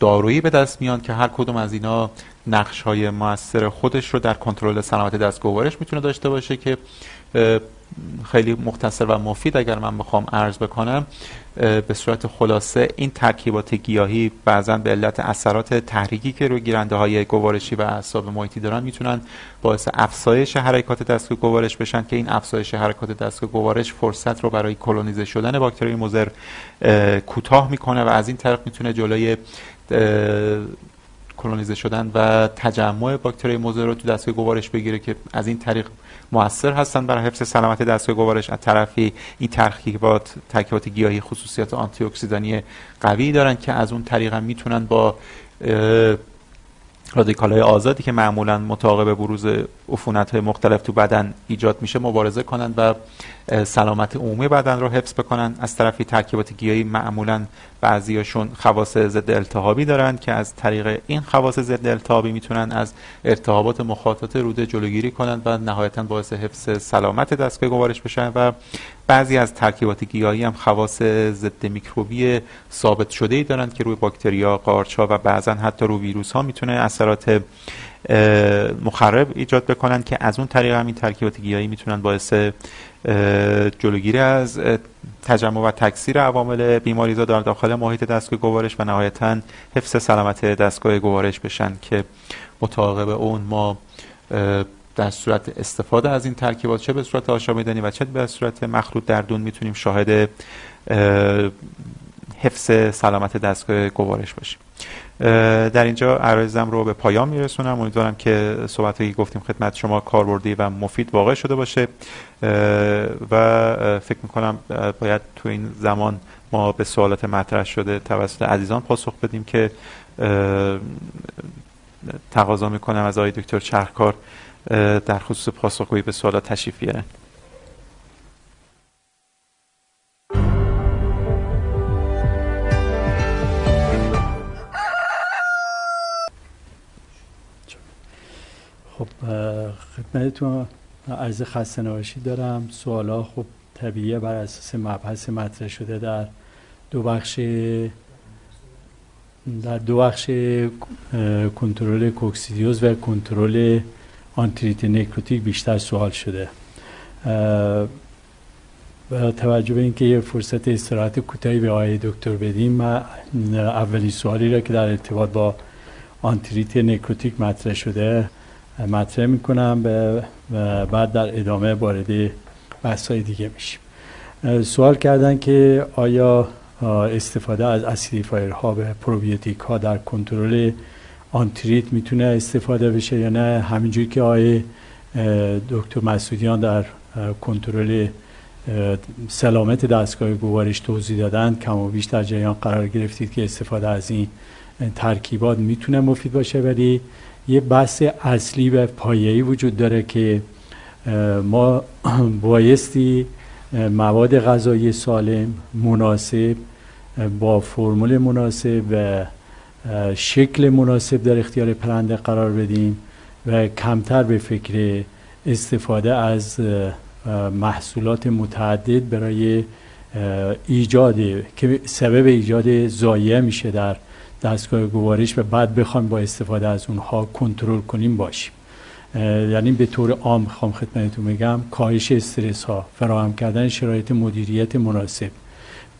S3: دارویی به دست میان که هر کدوم از اینا نقش های موثر خودش رو در کنترل سلامت دستگاه گوارش می‌تونه داشته باشه که خیلی مختصر و مفید اگر من بخوام عرض بکنم به صورت خلاصه این ترکیبات گیاهی بعضا به علت اثرات تحریکی که روی گیرنده های گوارشی و اعصاب محیطی دارن می‌تونن باعث افزایش حرکات دستگاه گوارش بشن که این افزایش حرکات دستگاه گوارش فرصت رو برای کلونیزه شدن باکتری مضر کوتاه می‌کنه و از این طرف می‌تونه جلوی کلونیزه شدن و تجمع باکتری مضر رو تو دستگاه گوارش بگیره که از این طریق موثر هستن برای حفظ سلامت دستگاه گوارش از طرفی این ترکیبات ترکیبات گیاهی خصوصیات آنتی اکسیدانی قوی دارن که از اون طریق هم می‌تونن با رادیکال های آزادی که معمولا متعاقب بروز عفونت های مختلف تو بدن ایجاد میشه مبارزه کنند و سلامت عمومی بدن رو حفظ بکنن. از طرفی ترکیبات گیاهی معمولا بعضیاشون خواص ضد التهابی دارند که از طریق این خواص ضد التهابی می‌تونن از ارتهابات مخاطات روده جلوگیری کنند و نهایتا باعث حفظ سلامت دستگاه گوارش بشن و بعضی از ترکیبات گیاهی هم خواص ضد میکروبی ثابت شده ای دارند که روی باکتریا، قارچ و بعضا حتی روی ویروس ها می‌تونه اثرات مخرب ایجاد بکنن که از اون طریق هم این ترکیبات گیاهی می‌تونن باعث جلوگیری از تجمع و تکثیر عوامل بیماریزا در داخل محیط دستگاه گوارش و نهایتا حفظ سلامت دستگاه گوارش بشن که مطابق اون ما در صورت استفاده از این ترکیبات چه به صورت آشامیدنی و چه به صورت مخلوط در دون می‌تونیم شاهد حفظ سلامت دستگاه گوارش باشیم. در اینجا عرایزم رو به پایان میرسونم. امیدوارم که صحبت گفتیم خدمت شما کاربردی و مفید واقع شده باشه. و فکر می‌کنم باید تو این زمان ما به سوالات مطرح شده توسط عزیزان پاسخ بدیم که تقاضا می‌کنم از آقای دکتر چرخکار در خصوص پاسخگویی به سوالات تشریف بیارن.
S2: خب خدمتتون عرض خسته نباشید دارم سوالا خب طبیعیه بر اساس مبحث مطرح شده در دو بخش در دو بخش کنترل کوکسیدیوز و کنترل آنتریت نکروتیک بیشتر سوال شده. با توجه به اینکه یه فرصت استراحت کوتاهی به آقای دکتر بدیم من اولین سوالی را که در ارتباط با آنتریت نکروتیک مطرح شده مطرح می‌کنم و بعد در ادامه وارد بحث دیگه میشیم. سوال کردن که آیا استفاده از اسیدیفایرها به پروبیوتیک ها در کنترل آنتریت می‌تونه استفاده بشه یا نه؟ همینجوری که آقای دکتر مسعودیان در کنترل سلامت دستگاه گوارش توضیح دادن کم و بیش در جریان قرار گرفتید که استفاده از این ترکیبات می‌تونه مفید باشه ولی یه بحث اصلی و پایه‌ای وجود داره که ما بایستی مواد غذایی سالم مناسب با فرمول مناسب و شکل مناسب در اختیار پرنده قرار بدیم و کمتر به فکر استفاده از محصولات متعدد برای ایجاد که سبب ایجاد زایه میشه در دستگاه گوارش و بعد بخوایم با استفاده از اونها کنترل کنیم باشیم. یعنی به طور عام می‌خوام خدمتتون بگم کاهش استرس ها فراهم کردن شرایط مدیریت مناسب.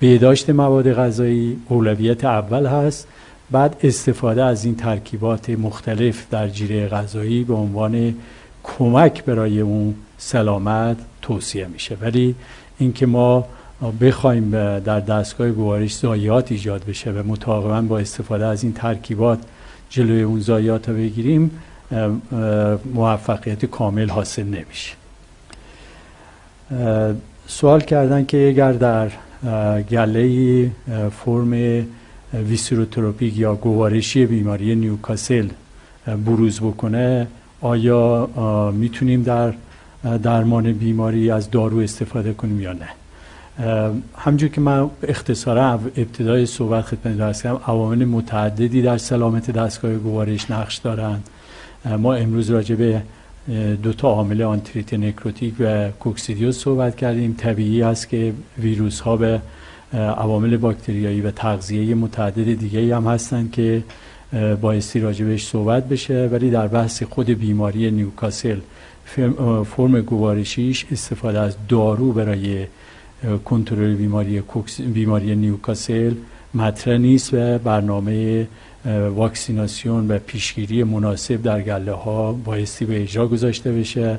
S2: بهداشت مواد غذایی اولویت اول هست. بعد استفاده از این ترکیبات مختلف در جیره غذایی به عنوان کمک برای اون سلامت توصیه میشه. ولی اینکه ما بخوایم در دستگاه گوارش زایات ایجاد بشه و متعاقبا با استفاده از این ترکیبات جلوی اون زایات رو بگیریم موفقیت کامل حاصل نمیشه. سوال کردن که اگر در گله فرم ویسیروتروپیک یا گوارشی بیماری نیوکاسل بروز بکنه آیا می‌تونیم در درمان بیماری از دارو استفاده کنیم یا نه؟ همجور که من اختصارا ابتدای صحبت خدمت درست کردم عوامل متعددی در سلامت دستگاه گوارش نقش دارند. ما امروز راجع به دو تا عامل آنتریت نکروتیک و کوکسیدیوز صحبت کردیم. طبیعی است که ویروس ها به عوامل باکتریایی و تغذیه متعدد دیگه هم هستند که بایستی راجبش صحبت بشه. ولی در بحث خود بیماری نیوکاسل فرم گوارشیش استفاده از دارو برای کنترل بیماری بیماری نیوکاسل مطرح نیست و برنامه واکسیناسیون و پیشگیری مناسب در گله ها بایستی به اجرا گذاشته بشه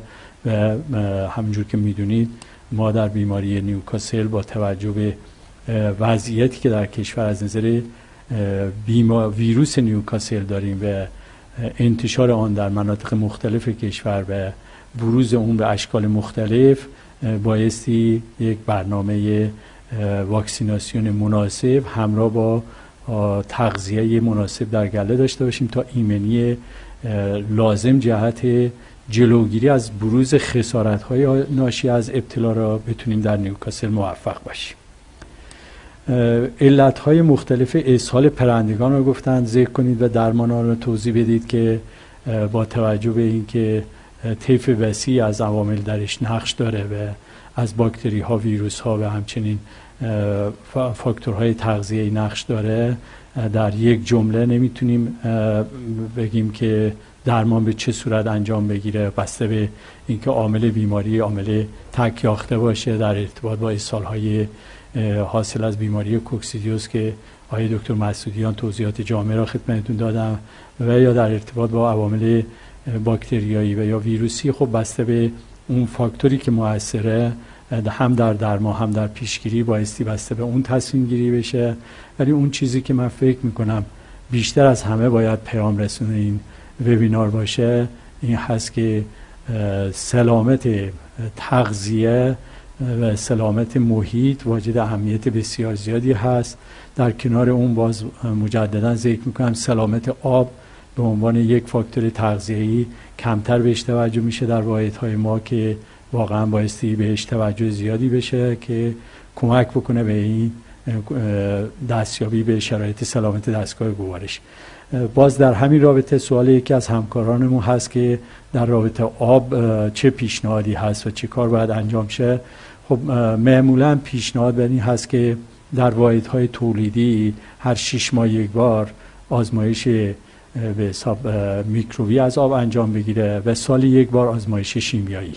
S2: و همونجور که می‌دونید ما در بیماری نیوکاسل با توجه به وضعیتی که در کشور از نظر ویروس نیوکاسل داریم و انتشار آن در مناطق مختلف کشور و بروز اون به اشکال مختلف بایستی یک برنامه واکسیناسیون مناسب همراه با تغذیه مناسب در گله داشته باشیم تا ایمنی لازم جهت جلوگیری از بروز خسارت های ناشی از ابتلا را بتونیم در نیوکاسل موفق باشیم. علت های مختلف اسهال پرندگان رو گفتن ذکر کنید و درمان رو توضیح بدید که با توجه به اینکه طیف وسیع از عوامل درش نقش داره و از باکتری ها ویروس ها و همچنین فاکتورهای تغذیه نقش داره. در یک جمله نمی‌تونیم بگیم که درمان به چه صورت انجام بگیره. بسته به اینکه عامل بیماری عامل تک یاخته باشه در ارتباط با های حاصل از بیماری کوکسیدیوس که آقای دکتر مسعودیان توضیحات جامعه را خدمتتون دادم و یا در ارتباط با عوامل باکتریایی و یا ویروسی خب بسته به اون فاکتوری که موثره هم در درما هم در پیشگیری بایستی بسته به اون تصمیم گیری بشه. ولی اون چیزی که من فکر می‌کنم بیشتر از همه باید پیام رسونه این وبینار باشه این هست که سلامت تغذیه و سلامت محیط واجد اهمیت بسیار زیادی هست. در کنار اون باز مجددا ذکر می‌کنم سلامت آب به عنوان یک فاکتور تغذیه‌ای کمتر بهش توجه میشه در واحدهای ما که واقعا بایستی بهش توجه زیادی بشه که کمک بکنه به این دستیابی به شرایط سلامت دستگاه گوارش. باز در همین رابطه سوال یکی از همکارانمون هست که در رابطه آب چه پیشنهادی هست و چه کار باید انجام شه. خب معمولا پیشنهاد بر این هست که در واحدهای تولیدی هر شش ماه یک بار آزمایش به حساب میکروبی از آب انجام بگیره و سالی یک بار آزمایش شیمیایی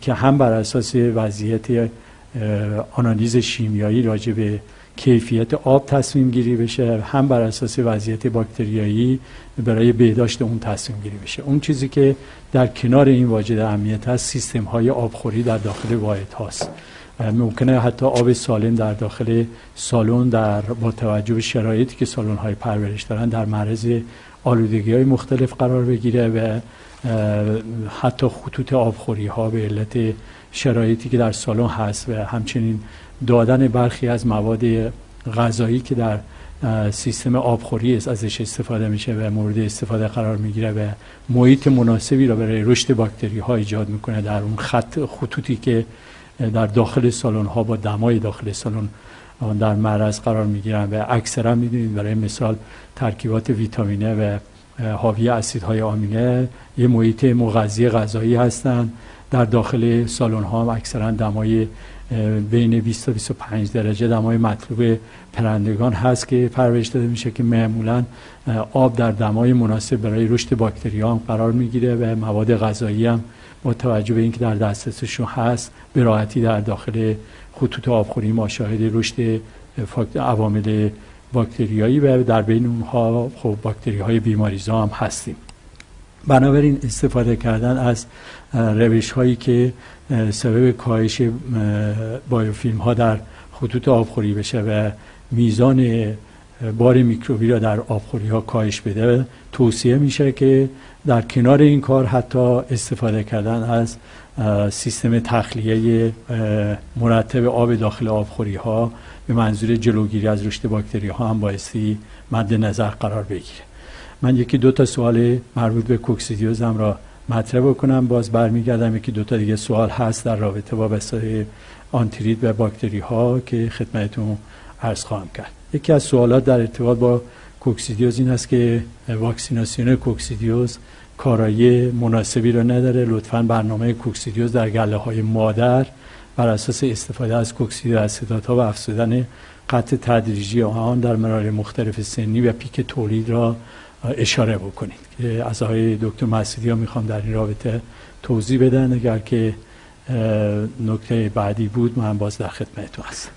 S2: که هم بر اساس وضعیت آنالیز شیمیایی راجع به کیفیت آب تصمیم گیری بشه هم بر اساس وضعیت باکتریایی برای بهداشت اون تصمیم گیری بشه. اون چیزی که در کنار این واجد اهمیت هست سیستم های آبخوری در داخل واحد هاست. ممکنه حتی آب سالم در داخل سالن در با توجه به شرایطی که سالن های پرورش دارن در معرض آلودگی های مختلف قرار بگیره و حتی خطوط آبخوری ها به علت شرایطی که در سالن هست و همچنین دادن برخی از مواد غذایی که در سیستم آبخوری ازش استفاده میشه و مورد استفاده قرار می‌گیره و محیط مناسبی را برای رشد باکتری ها ایجاد می‌کنه در اون خط خطوطی که در داخل سالن ها با دمای داخل سالن در معرض قرار می‌گیرن و اکثرا می‌دونید برای مثال ترکیبات ویتامینه و حاوی اسیدهای آمینه یه محیط مغذی غذایی هستند در داخل سالن ها هم اکثرا دمای بین 20 تا 25 درجه دمای مطلوب پرندگان هست که پرورش داده میشه که معمولا آب در دمای مناسب برای رشد باکتری هم قرار می‌گیره و مواد غذایی هم با توجه به اینکه در دسترسشون هست به راحتی در داخل خطوط آبخوری ما شاهد رشد عوامل باکتریایی و در بین اونها خب باکتری های بیماریزا هم هستیم. بنابراین استفاده کردن از روش هایی که سبب کاهش بایوفیلم ها در خطوط آبخوری بشه و میزان بار میکروبی را در آبخوری ها کاهش بده توصیه میشه که در کنار این کار حتی استفاده کردن از سیستم تخلیه مرتب آب داخل آبخوری ها به منظور جلوگیری از رشد باکتری ها هم بایستی مد نظر قرار بگیره. من یکی دو تا سوال مربوط به کوکسیدیوزم را مطرح بکنم. باز برمیگردم یکی دو تا دیگه سوال هست در رابطه با بسای آنتریت و باکتری ها که خدمتتون عرض خواهم کرد. یکی از سوالات در ارتباط با کوکسیدیوز این است که واکسیناسیون کوکسیدیوز کارایی مناسبی را نداره. لطفا برنامه کوکسیدیوز در گله های مادر بر اساس استفاده از کوکسید ها و افزودن قطع تدریجی آن در مراحل مختلف سنی و پیک تولید را اشاره بکنید که از آقای دکتر مسیدی ها می‌خوام در این رابطه توضیح بدن. اگر که نکته بعدی بود من باز در خدمتتون هستم.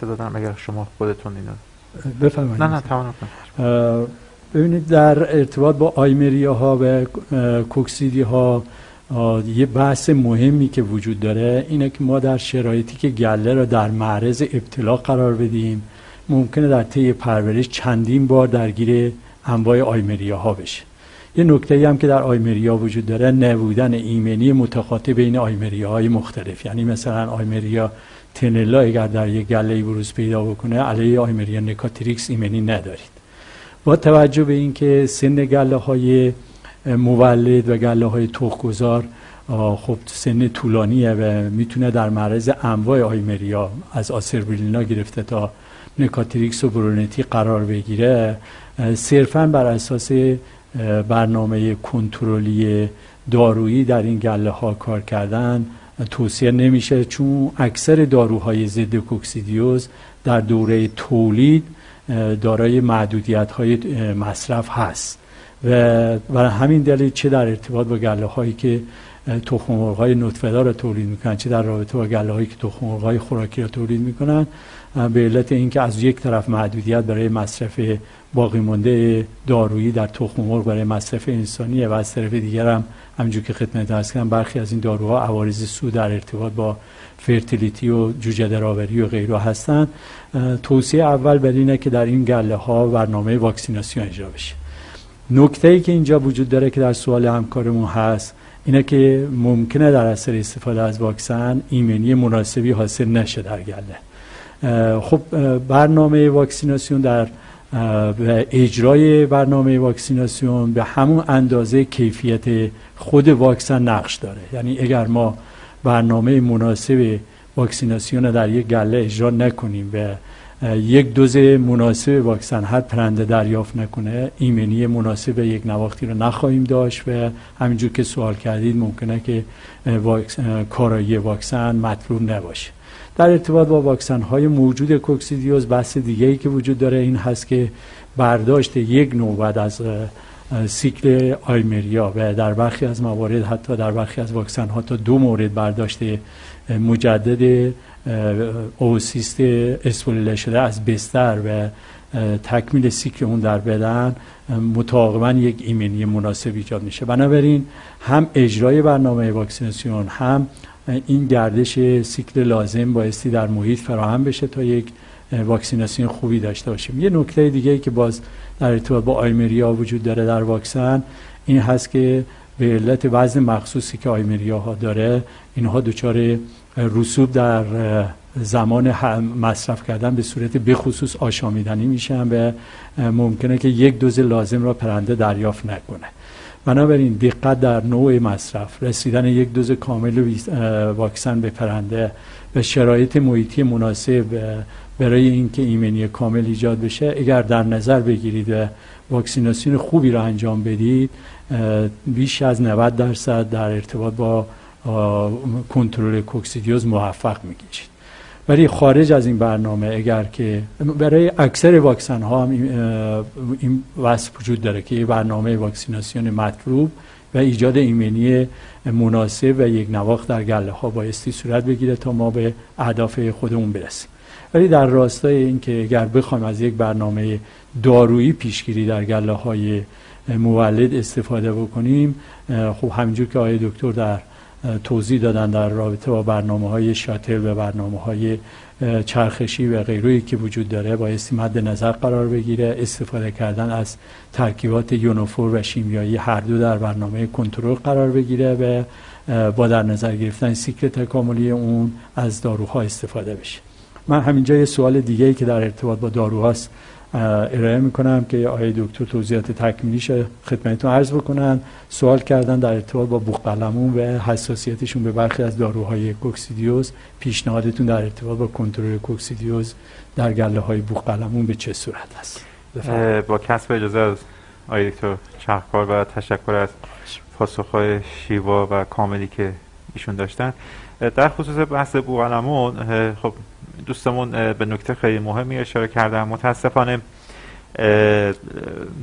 S3: صدا اگر شما خودتون اینو
S2: بفرمایید.
S3: نه نه تمام
S2: ببینید در ارتباط با آیمریا ها و کوکسیدی ها یه بحث مهمی که وجود داره اینه که ما در شرایطی که گله را در معرض ابتلا قرار بدیم ممکنه در طی پرورش چندین بار درگیر انواع آیمریا ها بشه. یه نکته هم که در آیمریا وجود داره نبودن ایمنی متقاطع بین آیمریا های مختلف. یعنی مثلا آیمریا تنلا اگر در یک گله بروز پیدا بکنه علیه آیمریا نکاتریکس ایمنی ندارید. با توجه به اینکه سن گله های مولد و گله های تخمگذار خب سن طولانیه و می‌تونه در معرض انواع آیمریا از آسربریلینا گرفته تا نکاتریکس و برونتی قرار بگیره صرفا بر اساس برنامه کنترلی دارویی در این گله ها کار کردن توصیه نمیشه چون اکثر داروهای ضد کوکسیدیوز در دوره تولید دارای محدودیت های مصرف هست. و برای همین دلیل چه در ارتباط با گله هایی که تخم های نطفه را تولید می‌کنن چه در رابطه با گله هایی که تخم های خوراکی را تولید می‌کنن به علت اینکه از یک طرف محدودیت برای مصرف باقی مونده دارویی در تخم مرغ برای مصرف انسانی و از طرف دیگر هم همینجور که خدمت عرض کردم برخی از این داروها عوارض سو در ارتباط با فرتیلیتی و جوجه درآوری و غیره هستند. توصیه اول بر اینه که در این گله ها برنامه واکسیناسیون اجرا بشه. نکته ای که اینجا وجود داره که در سوال همکارمون هست اینه که ممکنه در اثر استفاده از واکسن ایمنی مناسبی حاصل نشه در گله. خب برنامه واکسیناسیون در اجرای برنامه واکسیناسیون به همون اندازه کیفیت خود واکسن نقش داره. یعنی اگر ما برنامه مناسب واکسیناسیون در یک گله اجرا نکنیم و یک دوز مناسب واکسن هر پرنده دریافت نکنه ایمنی مناسب یک نواختی رو نخواهیم داشت و همینجور که سوال کردید ممکنه که کارایی واکسن مطلوب نباشه. در ارتباط با واکسن های موجود کوکسیدیوز بحث دیگه ای که وجود داره این هست که برداشت یک نوع بعد از سیکل آیمریا و در برخی از موارد حتی در برخی از واکسن ها تا دو مورد برداشت مجدد اوسیست اسپولیله شده از بستر و تکمیل سیکل اون در بدن متعاقبا یک ایمنی مناسب ایجاد میشه. بنابراین هم اجرای برنامه واکسیناسیون هم این گردش سیکل لازم بایستی در محیط فراهم بشه تا یک واکسیناسیون خوبی داشته باشیم. یه نکته دیگه ای که باز در ارتباط با آیمریا وجود داره در واکسن این هست که به علت وزن مخصوصی که آیمریا ها داره اینها دچار رسوب در زمان مصرف کردن به صورت بخصوص آشامیدنی میشن و ممکنه که یک دوز لازم را پرنده دریافت نکنه. بنابراین دقت در نوع مصرف رسیدن یک دوز کامل واکسن به پرنده و شرایط محیطی مناسب برای اینکه ایمنی کامل ایجاد بشه. اگر در نظر بگیرید و واکسیناسیون خوبی را انجام بدید بیش از 90 درصد در ارتباط با کنترل کوکسیدیوز موفق می‌گیرید ولی خارج از این برنامه اگر که برای اکثر واکسن ها هم این وصف وجود داره که یه برنامه واکسیناسیون مطلوب و ایجاد ایمنی مناسب و یک نواخت در گله ها بایستی صورت بگیره تا ما به اهداف خودمون برسیم. ولی در راستای اینکه اگر بخوایم از یک برنامه دارویی پیشگیری در گله های مولد استفاده بکنیم خب همینجور که آقای دکتر در توضیح دادن در رابطه با برنامه های شاتل و برنامه های چرخشی و غیرویی که وجود داره بایستی مد نظر قرار بگیره. استفاده کردن از ترکیبات یونوفور و شیمیایی هر دو در برنامه کنترل قرار بگیره و با در نظر گرفتن سیکل تکاملی اون از داروها استفاده بشه. من همینجا یه سوال دیگه ای که در ارتباط با داروهاست ارائه می‌کنم که آقای دکتر توضیحات تکمیلیش خدمتتون عرض بکنن سوال کردن در ارتباط با بوقلمون و حساسیتشون به برخی از داروهای کوکسیدیوز. پیشنهادتون در ارتباط با کنترل کوکسیدیوز در گله های بوقلمون به چه صورت است؟
S3: با کسب اجازه از آقای دکتر چرخکار و تشکر از پاسخهای شیوا و کاملی که ایشون داشتن. در خصوص بحث بوقلمون خب دوستمون به نکته خیلی مهمی اشاره کردن متاسفانه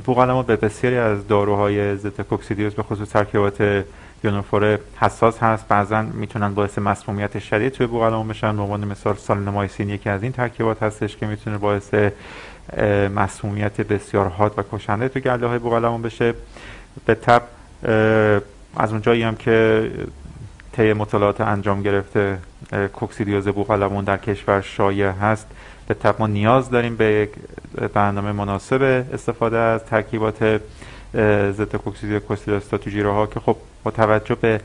S3: بوقلمون به بسیاری از داروهای ضد کوکسیدیوز به خصوص ترکیبات یونوفور حساس هست بعضا می‌تونن باعث مسمومیت شدید توی بوقلمون بشن. به عنوان مثال سالنمایسین یکی از این ترکیبات هستش که می‌تونه باعث مسمومیت بسیار حاد و کشنده توی گله های بشه. به تب از اونجایی هم که طی مطالعات انجام گرفته کوکسیدیوز بوقلمون در کشور شایع هست. به طب ما نیاز داریم به یک برنامه مناسب استفاده از ترکیبات ضد کوکسیدیو کوکسیدیوستاتوجیره ها که خب با توجه به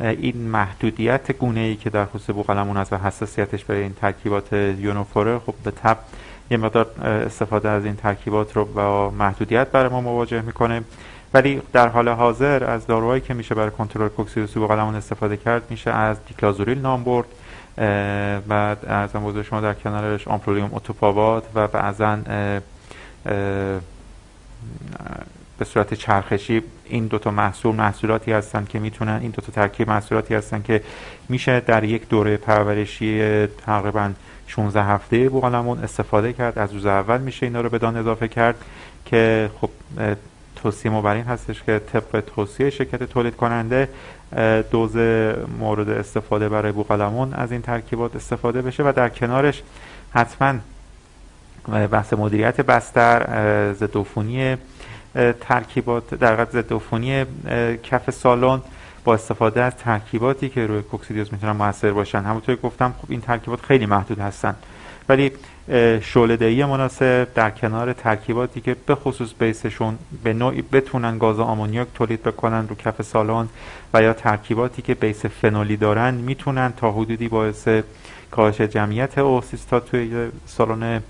S3: این محدودیت گونه ای که در خصوص بوقلمون و حساسیتش به این ترکیبات یونوفوره خب به طب یه مقدار استفاده از این ترکیبات رو با محدودیت برای ما مواجه می‌کنه. ولی در حال حاضر از داروهایی که میشه برای کنترل کوکسیدوز بوقلمون استفاده کرد میشه از دیکلازوریل نام برد بعد از بزرگ شما در کنارش آمپرولیوم اوتوپاوات و بعضا به صورت چرخشی این دوتا محصول محصولاتی هستند که می‌تونن این دوتا ترکیب محصولاتی هستن که میشه در یک دوره پرورشی تقریبا 16 هفته بوقلمون استفاده کرد. از روز اول میشه اینا رو به دان اضافه کرد که خب توصیه ما بر این هستش که طبق توصیه شرکت تولید کننده دوز مورد استفاده برای بوقلمون از این ترکیبات استفاده بشه و در کنارش حتما بحث مدیریت بستر ضد عفونی ترکیبات در واقع ضد عفونی کف سالن با استفاده از ترکیباتی که روی کوکسیدیوز می‌تونن موثر باشن. همونطور گفتم خب این ترکیبات خیلی محدود هستن. ولی شعله مناسب در کنار ترکیباتی که به خصوص بیسشون به نوعی بتونن گاز آمونیاک تولید بکنن رو کف سالن و یا ترکیباتی که بیس فنولی دارن می‌تونن تا حدودی باعث کاهش جمعیت اوسیستا توی سالن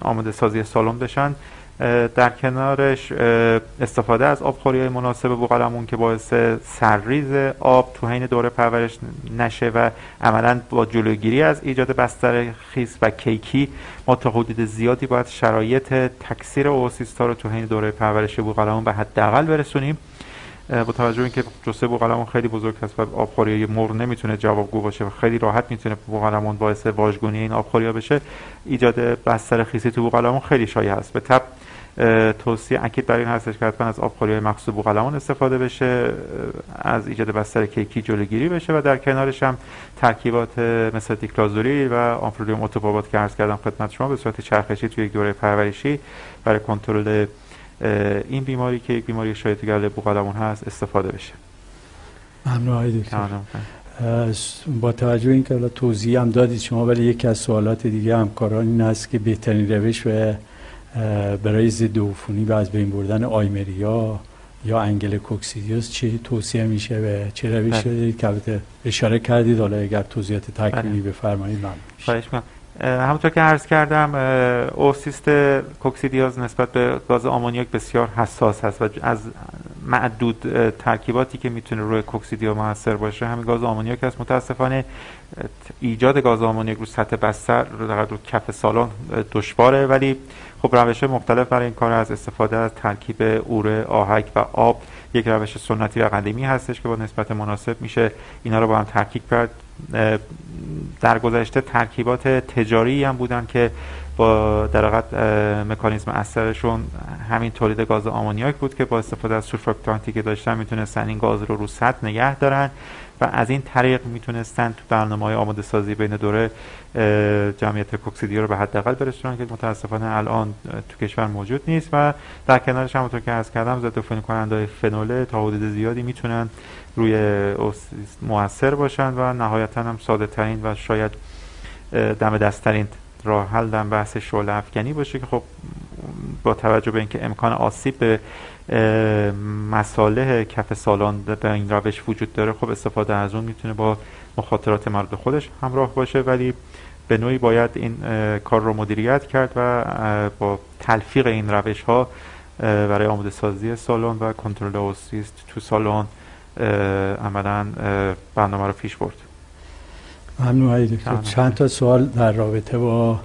S3: آماده سازی سالن بشن. در کنارش استفاده از آبخوری های مناسب بوقلمون که باعث سرریز آب تو حین دوره پرورش نشه و عملا با جلوگیری از ایجاد بستر خیس و کیکی ما تا حدود زیادی باید شرایط تکثیر اوسیستا رو تو حین دوره پرورش بوقلمون به حداقل برسونیم. با توجه اینکه جسه بوقلمون خیلی بزرگ هست و آبخوری مر نمی‌تونه جوابگو باشه و خیلی راحت می‌تونه بوقلمون باعث واژگونی این آبخوری ها بشه ایجاد بستر خیسی تو بوقلمون خیلی شایع هست. به تب توصیه اکید برای این هستش که حتما از آبخوری های مخصوص بوقلمون استفاده بشه از ایجاد بستر کیکی جلوگیری بشه و در کنارش هم ترکیبات مثل دیکلازوری و آمفلوریوم اتوبابات که عرض کردم خدمت شما به صورت چرخشی توی یک دوره پرورشی برای کنترل این بیماری که یک بیماری شایع گرده بوقلمون هست استفاده بشه.
S2: ممنون با توجه این که توضیح هم دادید شما ولی یکی از سوالات دیگه همکاران این است که بهترین روش و برای ضد عفونی و از بین بردن آیمریا یا انگل کوکسیدیوس چه توصیه میشه و چه روش بله. که اشاره کردید. حالا اگر توضیحات تکمیلی بله. بفرمایید
S3: ممنون همونطور که عرض کردم اوسیست کوکسیدیاز نسبت به گاز آمونیاک بسیار حساس هست و از معدود ترکیباتی که می‌تونه روی کوکسیدیا موثر باشه همین گاز آمونیاک هست متاسفانه ایجاد گاز آمونیاک رو سطح بستر رو کف سالن دشواره. ولی خب روش مختلف برای این کار از استفاده از ترکیب اوره آهک و آب یک روش سنتی و قدیمی هستش که با نسبت مناسب میشه. اینا رو با هم ترکیب کرد. در گذشته ترکیبات تجاری هم بودن که با در مکانیزم اثرشون همین تولید گاز آمونیاک بود که با استفاده از سورفاکتانتی که داشتن می‌تونستن این گاز رو رو سطح نگه دارن. و از این طریق می‌تونستن تو برنامه های آماده سازی بین دوره جمعیت کوکسیدیا رو به حداقل برسونن که متاسفانه الان تو کشور موجود نیست و در کنارش همونطور که عرض کردم ضد کننده فنول تا حدود زیادی می‌تونن روی موثر باشن و نهایتا هم ساده ترین و شاید دم دستترین راه حل بحث شعله افکنی باشه که خب با توجه به اینکه امکان آسیب به مساله کف سالان به این روش وجود داره خب استفاده از اون می‌تونه با مخاطرات مربوط خودش همراه باشه. ولی به نوعی باید این کار رو مدیریت کرد و با تلفیق این روش ها برای آماده سازی سالن و کنترل اوسیست تو سالن عملا برنامه رو پیش برد.
S2: ممنون چند تا سوال در رابطه با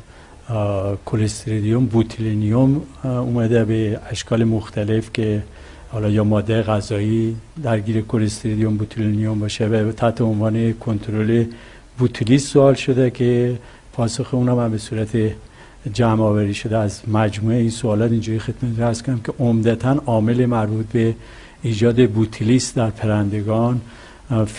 S2: کلستریدیوم بوتیلینیوم اومده به اشکال مختلف که حالا یا ماده غذایی درگیر کلستریدیوم بوتولینیوم باشه و تحت عنوان کنترل بوتولیسم سوال شده که پاسخ اونم هم به صورت جمع آوری شده از مجموعه این سوالات اینجوری خدمت عرض کنم که عمدتا عامل مربوط به ایجاد بوتولیسم در پرندگان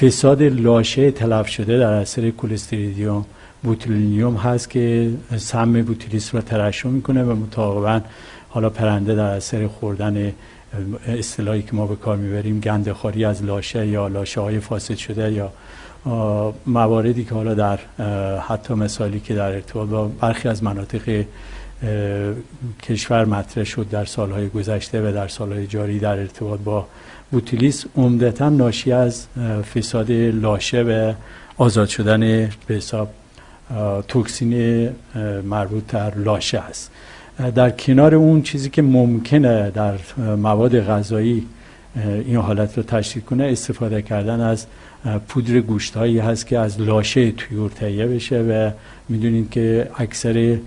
S2: فساد لاشه تلف شده در اثر کلستریدیوم بوتولینیوم هست که سم بوتولیسم رو ترشح می‌کنه و متعاقبا حالا پرنده در اثر خوردن اصطلاحی که ما به کار می‌بریم گندخاری از لاشه یا لاشه های فاسد شده یا مواردی که حالا در حتی مثالی که در ارتباط با برخی از مناطق کشور مطرح شد در سالهای گذشته و در سالهای جاری در ارتباط با بوتیلیس عمدتا ناشی از فساد لاشه و آزاد شدن به حساب توکسین مربوط در لاشه است. در کنار اون چیزی که ممکنه در مواد غذایی این حالت رو تشکیل کنه استفاده کردن از پودر گوشت هایی هست که از لاشه تویور تهیه بشه و می‌دونید که اکثر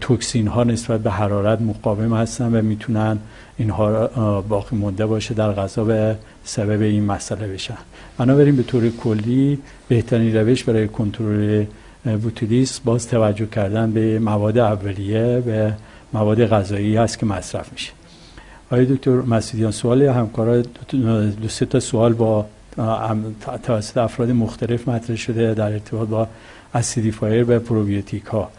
S2: توکسین ها نسبت به حرارت مقاوم هستن و می‌تونن اینها باقی مونده باشه در غذا به سبب این مسئله بشن. بنابراین به طور کلی بهترین روش برای کنترل بوتولیسم باز توجه کردن به مواد اولیه و مواد غذایی هست که مصرف میشه. آقای دکتر مسعودیان سوال همکارا دو سه تا سوال با توسط افراد مختلف مطرح شده در ارتباط با acidifier و پروبیوتیک ها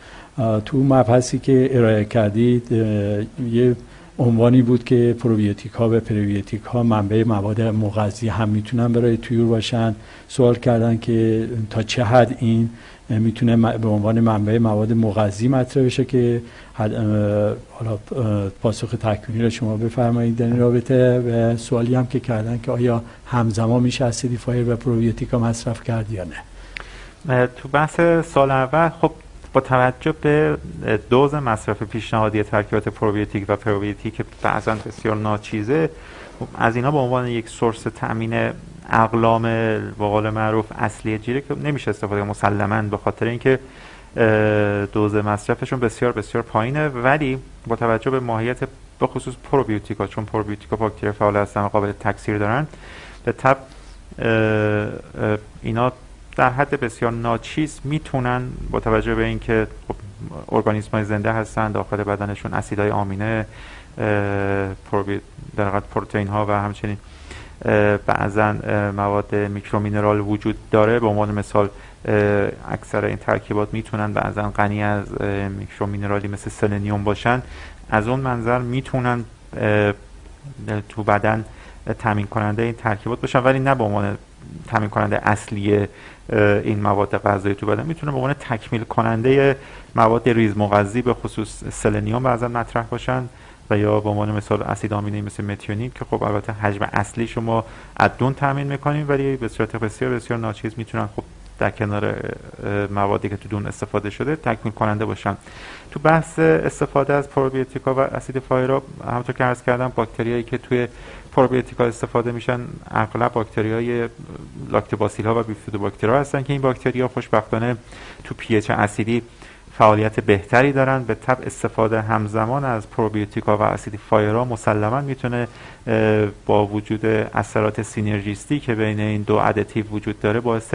S2: تو مبحثی که ارائه کردید یه عنوانی بود که پروبیوتیک ها و پری‌بیوتیک ها منبع مواد مغذی هم می‌تونن برای طیور باشن. سوال کردن که تا چه حد این می‌تونه به عنوان منبع مواد مغذی مطرح بشه که حالا پاسخ تکمیلی رو شما بفرمایید. در این رابطه و سوالی هم که کردن که آیا همزمان میشه acidifier و پروبیوتیکا مصرف کرد یا
S3: نه؟ تو بحث سوال اول خب با توجه به دوز مصرف پیشنهادی ترکیبات پروبیوتیک و پری‌بیوتیک بعضا بسیار ناچیزه خب از اینا به عنوان یک سورس تامین اقلام به قول معروف اصلی جیره که نمیشه استفاده مسلما به خاطر اینکه دوز مصرفشون بسیار بسیار پایینه. ولی با توجه به ماهیت به خصوص پروبیوتیکا چون پروبیوتیکا باکتری فعال هستن و قابل تکثیر دارن به تب اینا در حد بسیار ناچیز می‌تونن با توجه به اینکه خب ارگانیسم های زنده هستن داخل بدنشون اسیدهای آمینه در پروتئین ها و همچنین بعضا مواد micromineral وجود داره. به عنوان مثال اکثر این ترکیبات می‌تونن بعضا غنی از micromineral ی مثل سلنیوم باشن. از اون منظر می‌تونن تو بدن تامین کننده این ترکیبات باشن ولی نه به عنوان تامین کننده اصلی این مواد غذایی تو بدن. می‌تونه به عنوان تکمیل کننده مواد ریز مغذی به خصوص سلنیوم بعضا مطرح باشن. و یا به عنوان مثال اسید آمینه مثل متیونین که خب البته حجم اصلی شما از دون تامین می‌کنیم ولی به صورت بسیار بسیار ناچیز می‌تونن خب در کنار موادی که تو دون استفاده شده تکمیل کننده باشن. تو بحث استفاده از پروبیوتیکا و acidifier ا همونطور که عرض کردم باکتریایی که توی پروبیوتیکا استفاده میشن اغلب باکتری های لاکتوباسیل ها و بیفیدوباکتری ها هستن که این باکتری ها خوشبختانه تو پی اچ اسیدی فعالیت بهتری دارن بالطبع استفاده همزمان از پروبیوتیکا و acidifier ا مسلما می‌تونه با وجود اثرات سینرژیستی که بین این دو additive وجود داره باعث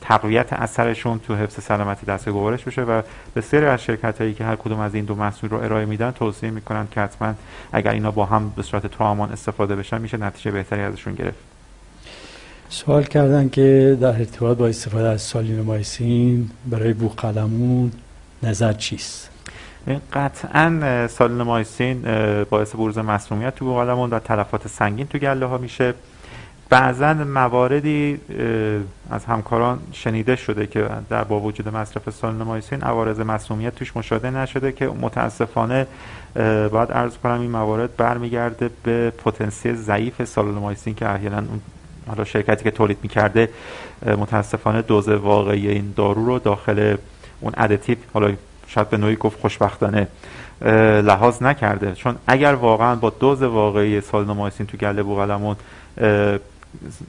S3: تقویت اثرشون تو حفظ سلامتی دستگاه گوارش بشه و بسیاری از شرکت هایی که هر کدوم از این دو محصول رو ارائه میدن توصیه می‌کنن که حتما اگر اینا با هم به صورت توامان استفاده بشن میشه نتیجه بهتری ازشون گرفت.
S2: سوال کردن که در ارتباط با استفاده از سالینومایسین برای بوقلمون نظر چیست؟
S3: قطعا سالینومایسین باعث بروز مسمومیت تو بوقلمون و تلفات سنگین تو گله ها میشه. بعضا مواردی از همکاران شنیده شده که در با وجود مصرف سالینومایسین عوارض مسمومیت توش مشاهده نشده که متاسفانه باید عرض کنم این موارد برمیگرده به پتانسیل ضعیف سالینومایسین که احیانا حالا شرکتی که تولید می‌کرده متاسفانه دوز واقعی این دارو رو داخل اون additive حالا شاید به نوعی گفت خوشبختانه لحاظ نکرده. چون اگر واقعا با دوز واقعی سالینومایسین تو گله بوقلمون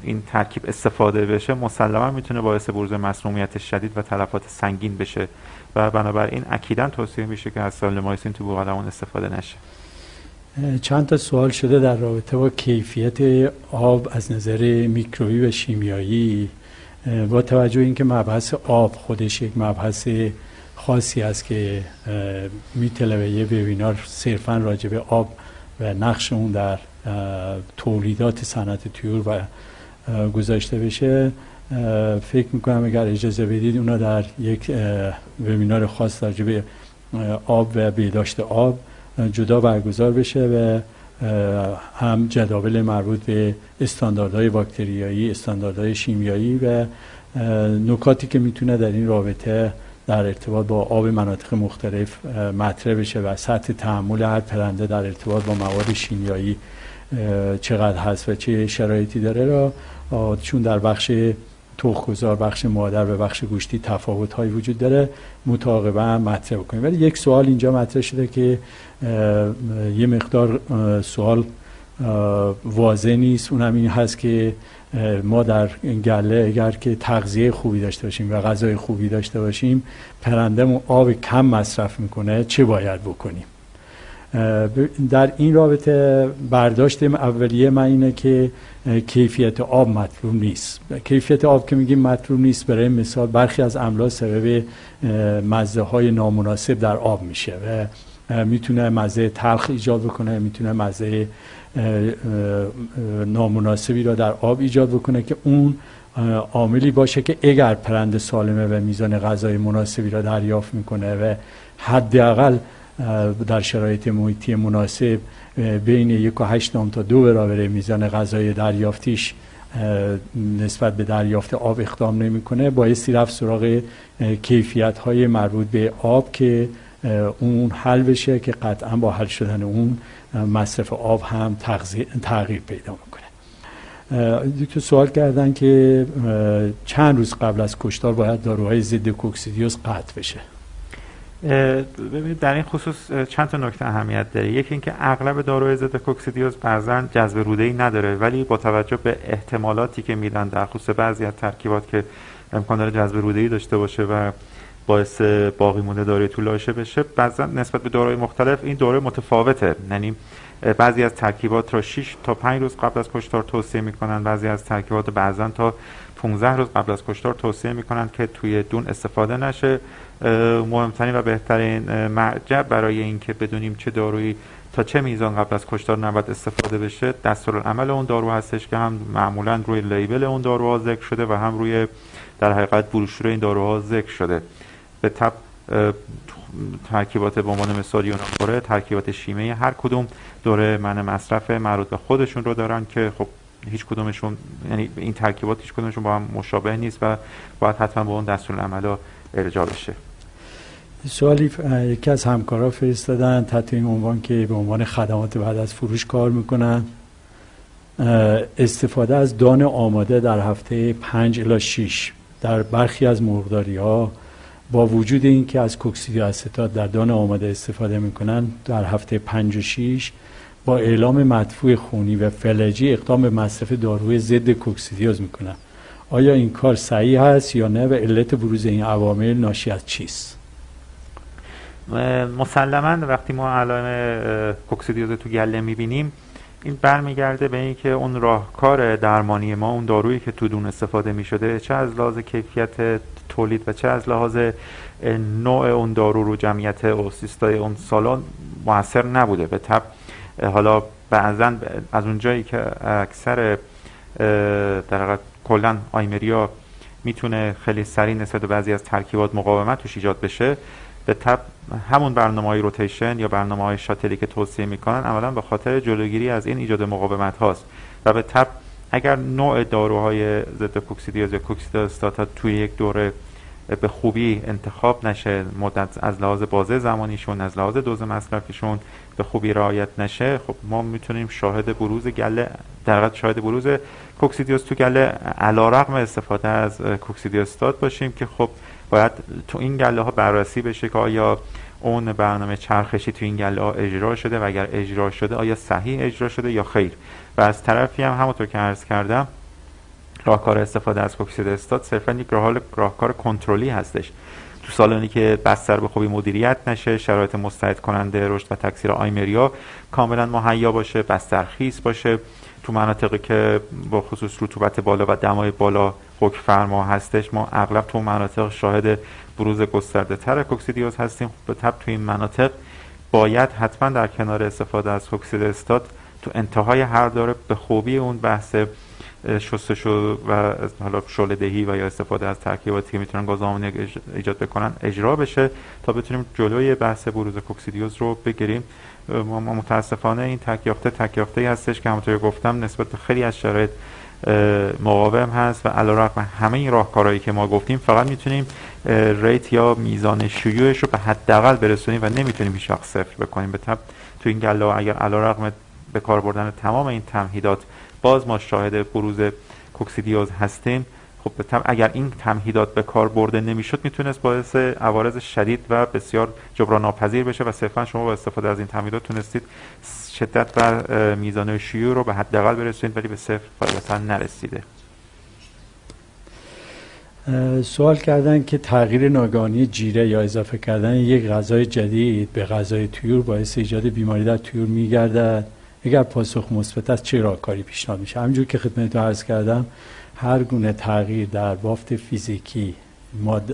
S3: این ترکیب استفاده بشه مسلما می‌تونه باعث بروز مسمومیت شدید و تلفات سنگین بشه و بنابراین اکیدا توصیه میشه که از سالینومایسین تو بوقلمون استفاده نشه.
S2: چند تا سوال شده در رابطه با کیفیت آب از نظر میکروبی و شیمیایی. با توجه اینکه مبحث آب خودش یک مبحث خاصی است که می‌تونه یه وبینار صرفا راجع به آب و نقش اون در تولیدات صنعت تیور و گذاشته بشه فکر می‌کنم اگر اجازه بدید اونا در یک وبینار خاص راجع به آب و بهداشت آب جدا برگزار بشه و هم جداول مربوط به استانداردهای باکتریایی استانداردهای شیمیایی و نکاتی که می‌تونه در این رابطه در ارتباط با آب مناطق مختلف مطرح بشه و سطح تحمل هر پرنده در ارتباط با مواد شیمیایی چقدر هست و چه شرایطی داره را چون در بخش تخمگذار بخش مادر و بخش گوشتی تفاوت هایی وجود داره. متعاقبا مطرح بکنیم. ولی یک سوال اینجا مطرح شده که یه مقدار سوال واضح نیست. اونم این هست که ما در گله اگر که تغذیه خوبی داشته باشیم و غذای خوبی داشته باشیم پرندهمون آب کم مصرف می‌کنه چه باید بکنیم؟ در این رابطه برداشت اولیه من اینه که کیفیت آب مطلوب نیست. کیفیت آب که میگیم مطلوب نیست برای مثال برخی از املاح سبب مزه های نامناسب در آب میشه و می‌تونه مزه تلخ ایجاد بکنه می‌تونه مزه نامناسبی را در آب ایجاد بکنه که اون عاملی باشه که اگر پرنده سالمه و میزان غذای مناسبی را دریافت می‌کنه و حداقل در شرایط محیطی مناسب بین یک و هشت تا دو برابر میزان غذای دریافتیش نسبت به دریافت آب اقدام نمی‌کنه. بایستی رفت سراغ کیفیت های مربوط به آب که اون حل بشه که قطعا با حل شدن اون مصرف آب هم تغییر پیدا می‌کنه. دکتر سوال کردن که چند روز قبل از کشتار باید داروهای ضد کوکسیدیوس قطع بشه.
S3: در این خصوص چند تا نکته اهمیت داره. یکی اینکه اغلب داروهای ضد کوکسیدیوز بعضا جذب روده ای نداره ولی با توجه به احتمالاتی که میدن در خصوص بعضی از ترکیبات که امکان داره جذب روده ای داشته باشه و باعث باقی مونده داروی طولانی بشه بعضا نسبت به داروهای مختلف این داروی متفاوته. یعنی بعضی از ترکیبات را 6 تا 5 روز قبل از کشتار توصیه می‌کنن بعضی از ترکیبات بعضا تا 15 روز قبل از کشتار توصیه می‌کنن که توی دون استفاده نشه. مهمترین و بهترین مرجع برای اینکه بدونیم چه دارویی تا چه میزان قبل از کشتار نباید استفاده بشه. دستورالعمل اون دارو هستش که هم معمولا روی لیبل اون داروها ذکر شده و هم روی در حقیقت بروشور این داروها ذکر شده. به تب ترکیبات به عنوان مثال یوناکوره ترکیبات شیمه هر کدوم دوره من مصرف مربوط به خودشون رو دارن که خب هیچ کدومشون یعنی این ترکیبات هیچ کدومشون با هم مشابه نیست و باید حتما با اون دستور عمل ارجاع بشه.
S2: سوالی یکی از همکارا فرستادن تحت این عنوان که به عنوان خدمات بعد از فروش کار می‌کنن. استفاده از دان آماده در هفته 5 الی 6 در برخی از مرغداری ها با وجود اینکه از کوکسیدی استات در دان آماده استفاده می‌کنن در هفته 5 و 6 با اعلام مدفوع خونی و فلجی اقدام به مصرف داروی ضد کوکسیدیوز می‌کنن. آیا این کار صحیح هست یا نه و علت بروز این عوامل ناشی از چیست؟
S3: مسلما وقتی ما علائم کوکسیدیوز تو گله می‌بینیم این برمیگرده به اینکه اون راهکار درمانی ما اون دارویی که تو دون استفاده می‌شده چه از لحاظ کیفیت تولید و چه از لحاظ نوع اون دارو رو جمعیت اوسیستای اون سالن موثر نبوده. به تب حالا بعضا از اون جایی که اکثر در کلا آیمریا می‌تونه خیلی سریع نسبت به بعضی از ترکیبات مقاومت توش ایجاد بشه به تب همون برنامه های روتیشن یا برنامه های شاتلی که توصیه می‌کنن عملا به خاطر جلوگیری از این ایجاد مقاومت هاست و به تب اگر نوع داروهای ضد کوکسیدیوز یا کوکسیدوستات توی یک دوره به خوبی انتخاب نشه مدت از لحاظ بازه زمانیشون از لحاظ دوز مصرفشون به خوبی رعایت نشه خب ما می‌تونیم شاهد بروز گله در شاهد بروز کوکسیدیوس تو گله علیرغم استفاده از کوکسیدیوستات باشیم که خب باید تو این گله ها بررسی بشه که آیا اون برنامه چرخشی تو این گله ها اجرا شده و اگر اجرا شده آیا صحیح اجرا شده یا خیر. و از طرفی هم همونطور که عرض کردم راهکار استفاده از کوکسید استات صرفا یک راه راهکار کنترلی هستش. تو سالانی که بستر به خوبی مدیریت نشه شرایط مستعد کننده رشد و تکثیر آیمریا کاملا مهیا باشه بستر خیس باشه. تو مناطقی که با خصوص رطوبت بالا و دمای بالا حکم فرما هستش. ما اغلب تو مناطق شاهد بروز گسترده تر کوکسیدیوز هستیم. به تب تو این مناطق باید حتما در کنار استفاده از کوکسید استات تو انتهای هر داره به خوبی اون بحث شستشو و حالا شعله دهی و یا استفاده از ترکیباتی که می‌تونن گاز ایجاد بکنن اجرا بشه تا بتونیم جلوی بحث بروز کوکسیدیوز رو بگیریم. ما متاسفانه این تکیافته تکیافته هستش که همونطور گفتم نسبت خیلی از شرایط مقاوم هست و علیرغم همه این راهکارهایی که ما گفتیم فقط می‌تونیم ریت یا میزان شیوعش رو به حداقل برسونیم و نمی‌تونیم هیچ وقت صفر بکنیم. به تو این گله اگر علیرغم به کار بردن تمام این تمهیدات باز ما شاهد بروز کوکسیدیوز هستیم. خب اگر این تمهیدات به کار برده نمی‌شد می‌تونست باعث عوارض شدید و بسیار جبران ناپذیر بشه و صرفا شما با استفاده از این تمهیدات تونستید شدت و میزان شیوع رو به حداقل برسونید ولی به صفر قاعدتا نرسیده.
S2: سوال کردن که تغییر ناگهانی جیره یا اضافه کردن یک غذای جدید به غذای تویور باعث ایجاد بیماری در تویور میگردد. اگر پاسخ مثبت است چه راهکاری پیشنهاد میشه؟ همینجور که خدمتتون عرض کردم هر گونه تغییر در بافت فیزیکی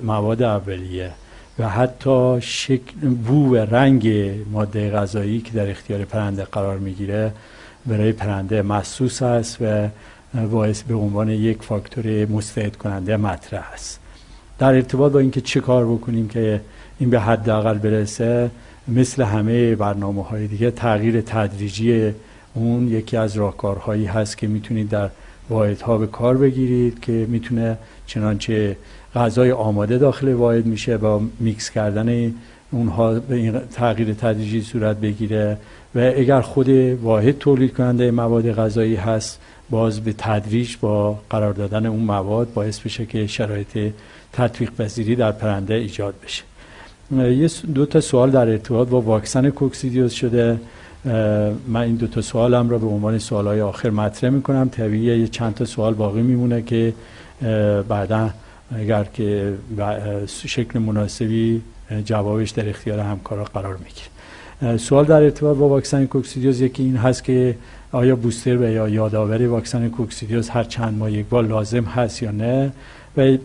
S2: مواد اولیه و حتی شکل بو و رنگ ماده غذایی که در اختیار پرنده قرار می‌گیره برای پرنده محسوس است و باعث به عنوان یک فاکتور مستعد کننده مطرح است. در ارتباط با اینکه چه کار بکنیم که این به حداقل برسه مثل همه برنامه های دیگه تغییر تدریجی اون یکی از راهکارهایی هست که می‌تونید در واحدها به کار بگیرید که می‌تونه چنانچه غذای آماده داخل واحد میشه با میکس کردن اونها به این تغییر تدریجی صورت بگیره و اگر خود واحد تولید کننده مواد غذایی هست باز به تدریج با قرار دادن اون مواد باعث بشه که شرایط تطبیق پذیری در پرنده ایجاد بشه. یه دو تا سوال در ارتباط با واکسن کوکسیدیوز شده. من این دو تا سوالم را به عنوان سوالهای آخر مطرح می‌کنم. طبیعیه یه چند تا سوال باقی میمونه که بعدا اگر که شکل مناسبی جوابش در اختیار همکارا قرار می‌گیره. سوال در ارتباط با واکسن کوکسیدیوز یکی این هست که آیا بوستر و یا یادآوری واکسن کوکسیدیوز هر چند ماه یک بار لازم هست یا نه؟ و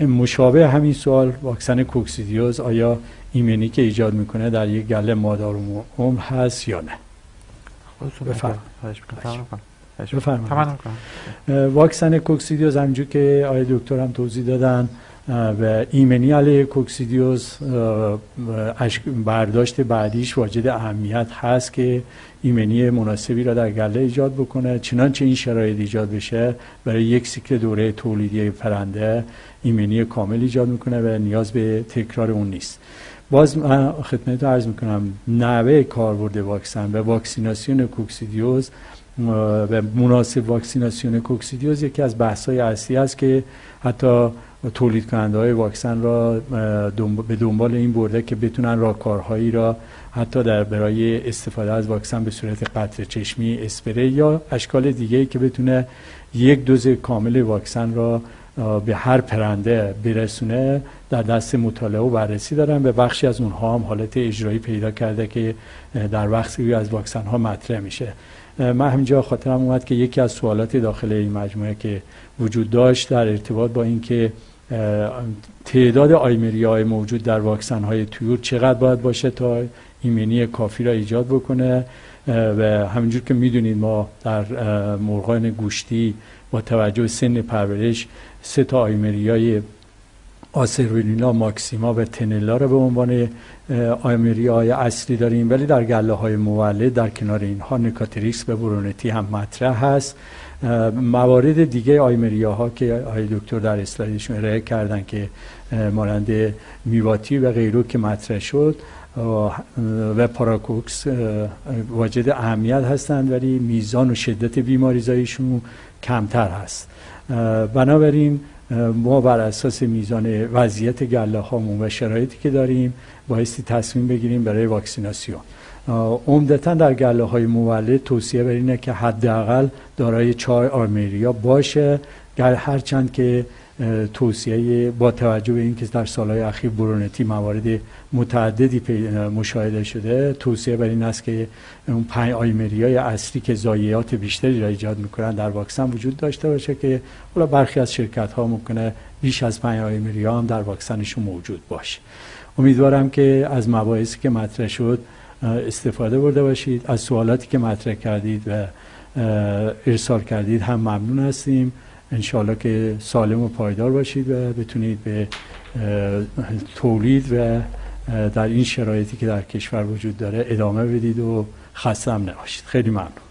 S2: مشابه همین سوال واکسن کوکسیدیوز آیا ایمنی که ایجاد می‌کنه در یک گله مادار عمر هست یا نه؟ بفرمایید. واکسن کوکسیدیوز همجور که آقای دکتر هم توضیح دادن و ایمنی علیه کوکسیدیوز برداشت بعدیش واجد اهمیت هست که ایمنی مناسبی را در گله ایجاد بکنه. چنانچه این شرایط ایجاد بشه برای یک سیکل دوره تولیدی پرنده ایمنی کامل ایجاد می‌کنه و نیاز به تکرار اون نیست. باز من خدمت عرض می‌کنم نوه کاربرد واکسن و واکسیناسیون کوکسیدیوز و مناسب واکسیناسیون کوکسیدیوز یکی از بحث های اصلی است که حتی تولید کننده های واکسن را به دنبال این برده که بتونن راهکارهایی را حتی در برای استفاده از واکسن به صورت قطر چشمی اسپری یا اشکال دیگه که بتونه یک دوز کامل واکسن را به هر پرنده برسونه در دست مطالعه و بررسی دارن و بخشی از اونها هم حالت اجرایی پیدا کرده که در وقتی از واکسن ها مطرح میشه. من همینجا خاطرم اومد که یکی از سوالات داخل این مجموعه که وجود داشت در ارتباط با اینکه تعداد آیمری های موجود در واکسن های تویور چقدر باید باشه تا ایمنی کافی را ایجاد بکنه. و همینجور که می‌دونید ما در مرغان گوشتی با توجه سن پرورش سه تا آیمری های آسرولینا ماکسیما و تنلا رو به عنوان آیمری های اصلی داریم. ولی در گله های مولد در کنار اینها نکاتریکس و برونتی هم مطرح هست. موارد دیگه آیمریا ها که آقای دکتر در اسلایدشون ارائه کردن که مانند میواتی و غیرو که مطرح شد و پاراکوکس واجد اهمیت هستند ولی میزان و شدت بیماریزاییشون کمتر هست. بنابراین ما بر اساس میزان وضعیت گله هامون و شرایطی که داریم بایستی تصمیم بگیریم برای واکسیناسیون. عمدتا در گله های مولد توصیه بر اینه که حداقل دارای چای آرمریا باشه. هرچند که توصیه با توجه به اینکه در سالهای اخیر برونتی موارد متعددی مشاهده شده توصیه بر این است که اون پنج آیمری های اصلی که زاییات بیشتری را ایجاد می‌کنن در واکسن وجود داشته باشه که حالا برخی از شرکت ها ممکنه بیش از پنج آیمری ها هم در واکسنشون موجود باشه. امیدوارم که از مباحثی که مطرح شد استفاده برده باشید. از سوالاتی که مطرح کردید و ارسال کردید هم ممنون هستیم. انشاءالله که سالم و پایدار باشید و بتونید به تولید و در این شرایطی که در کشور وجود داره ادامه بدید و خسته هم نباشید. خیلی ممنون.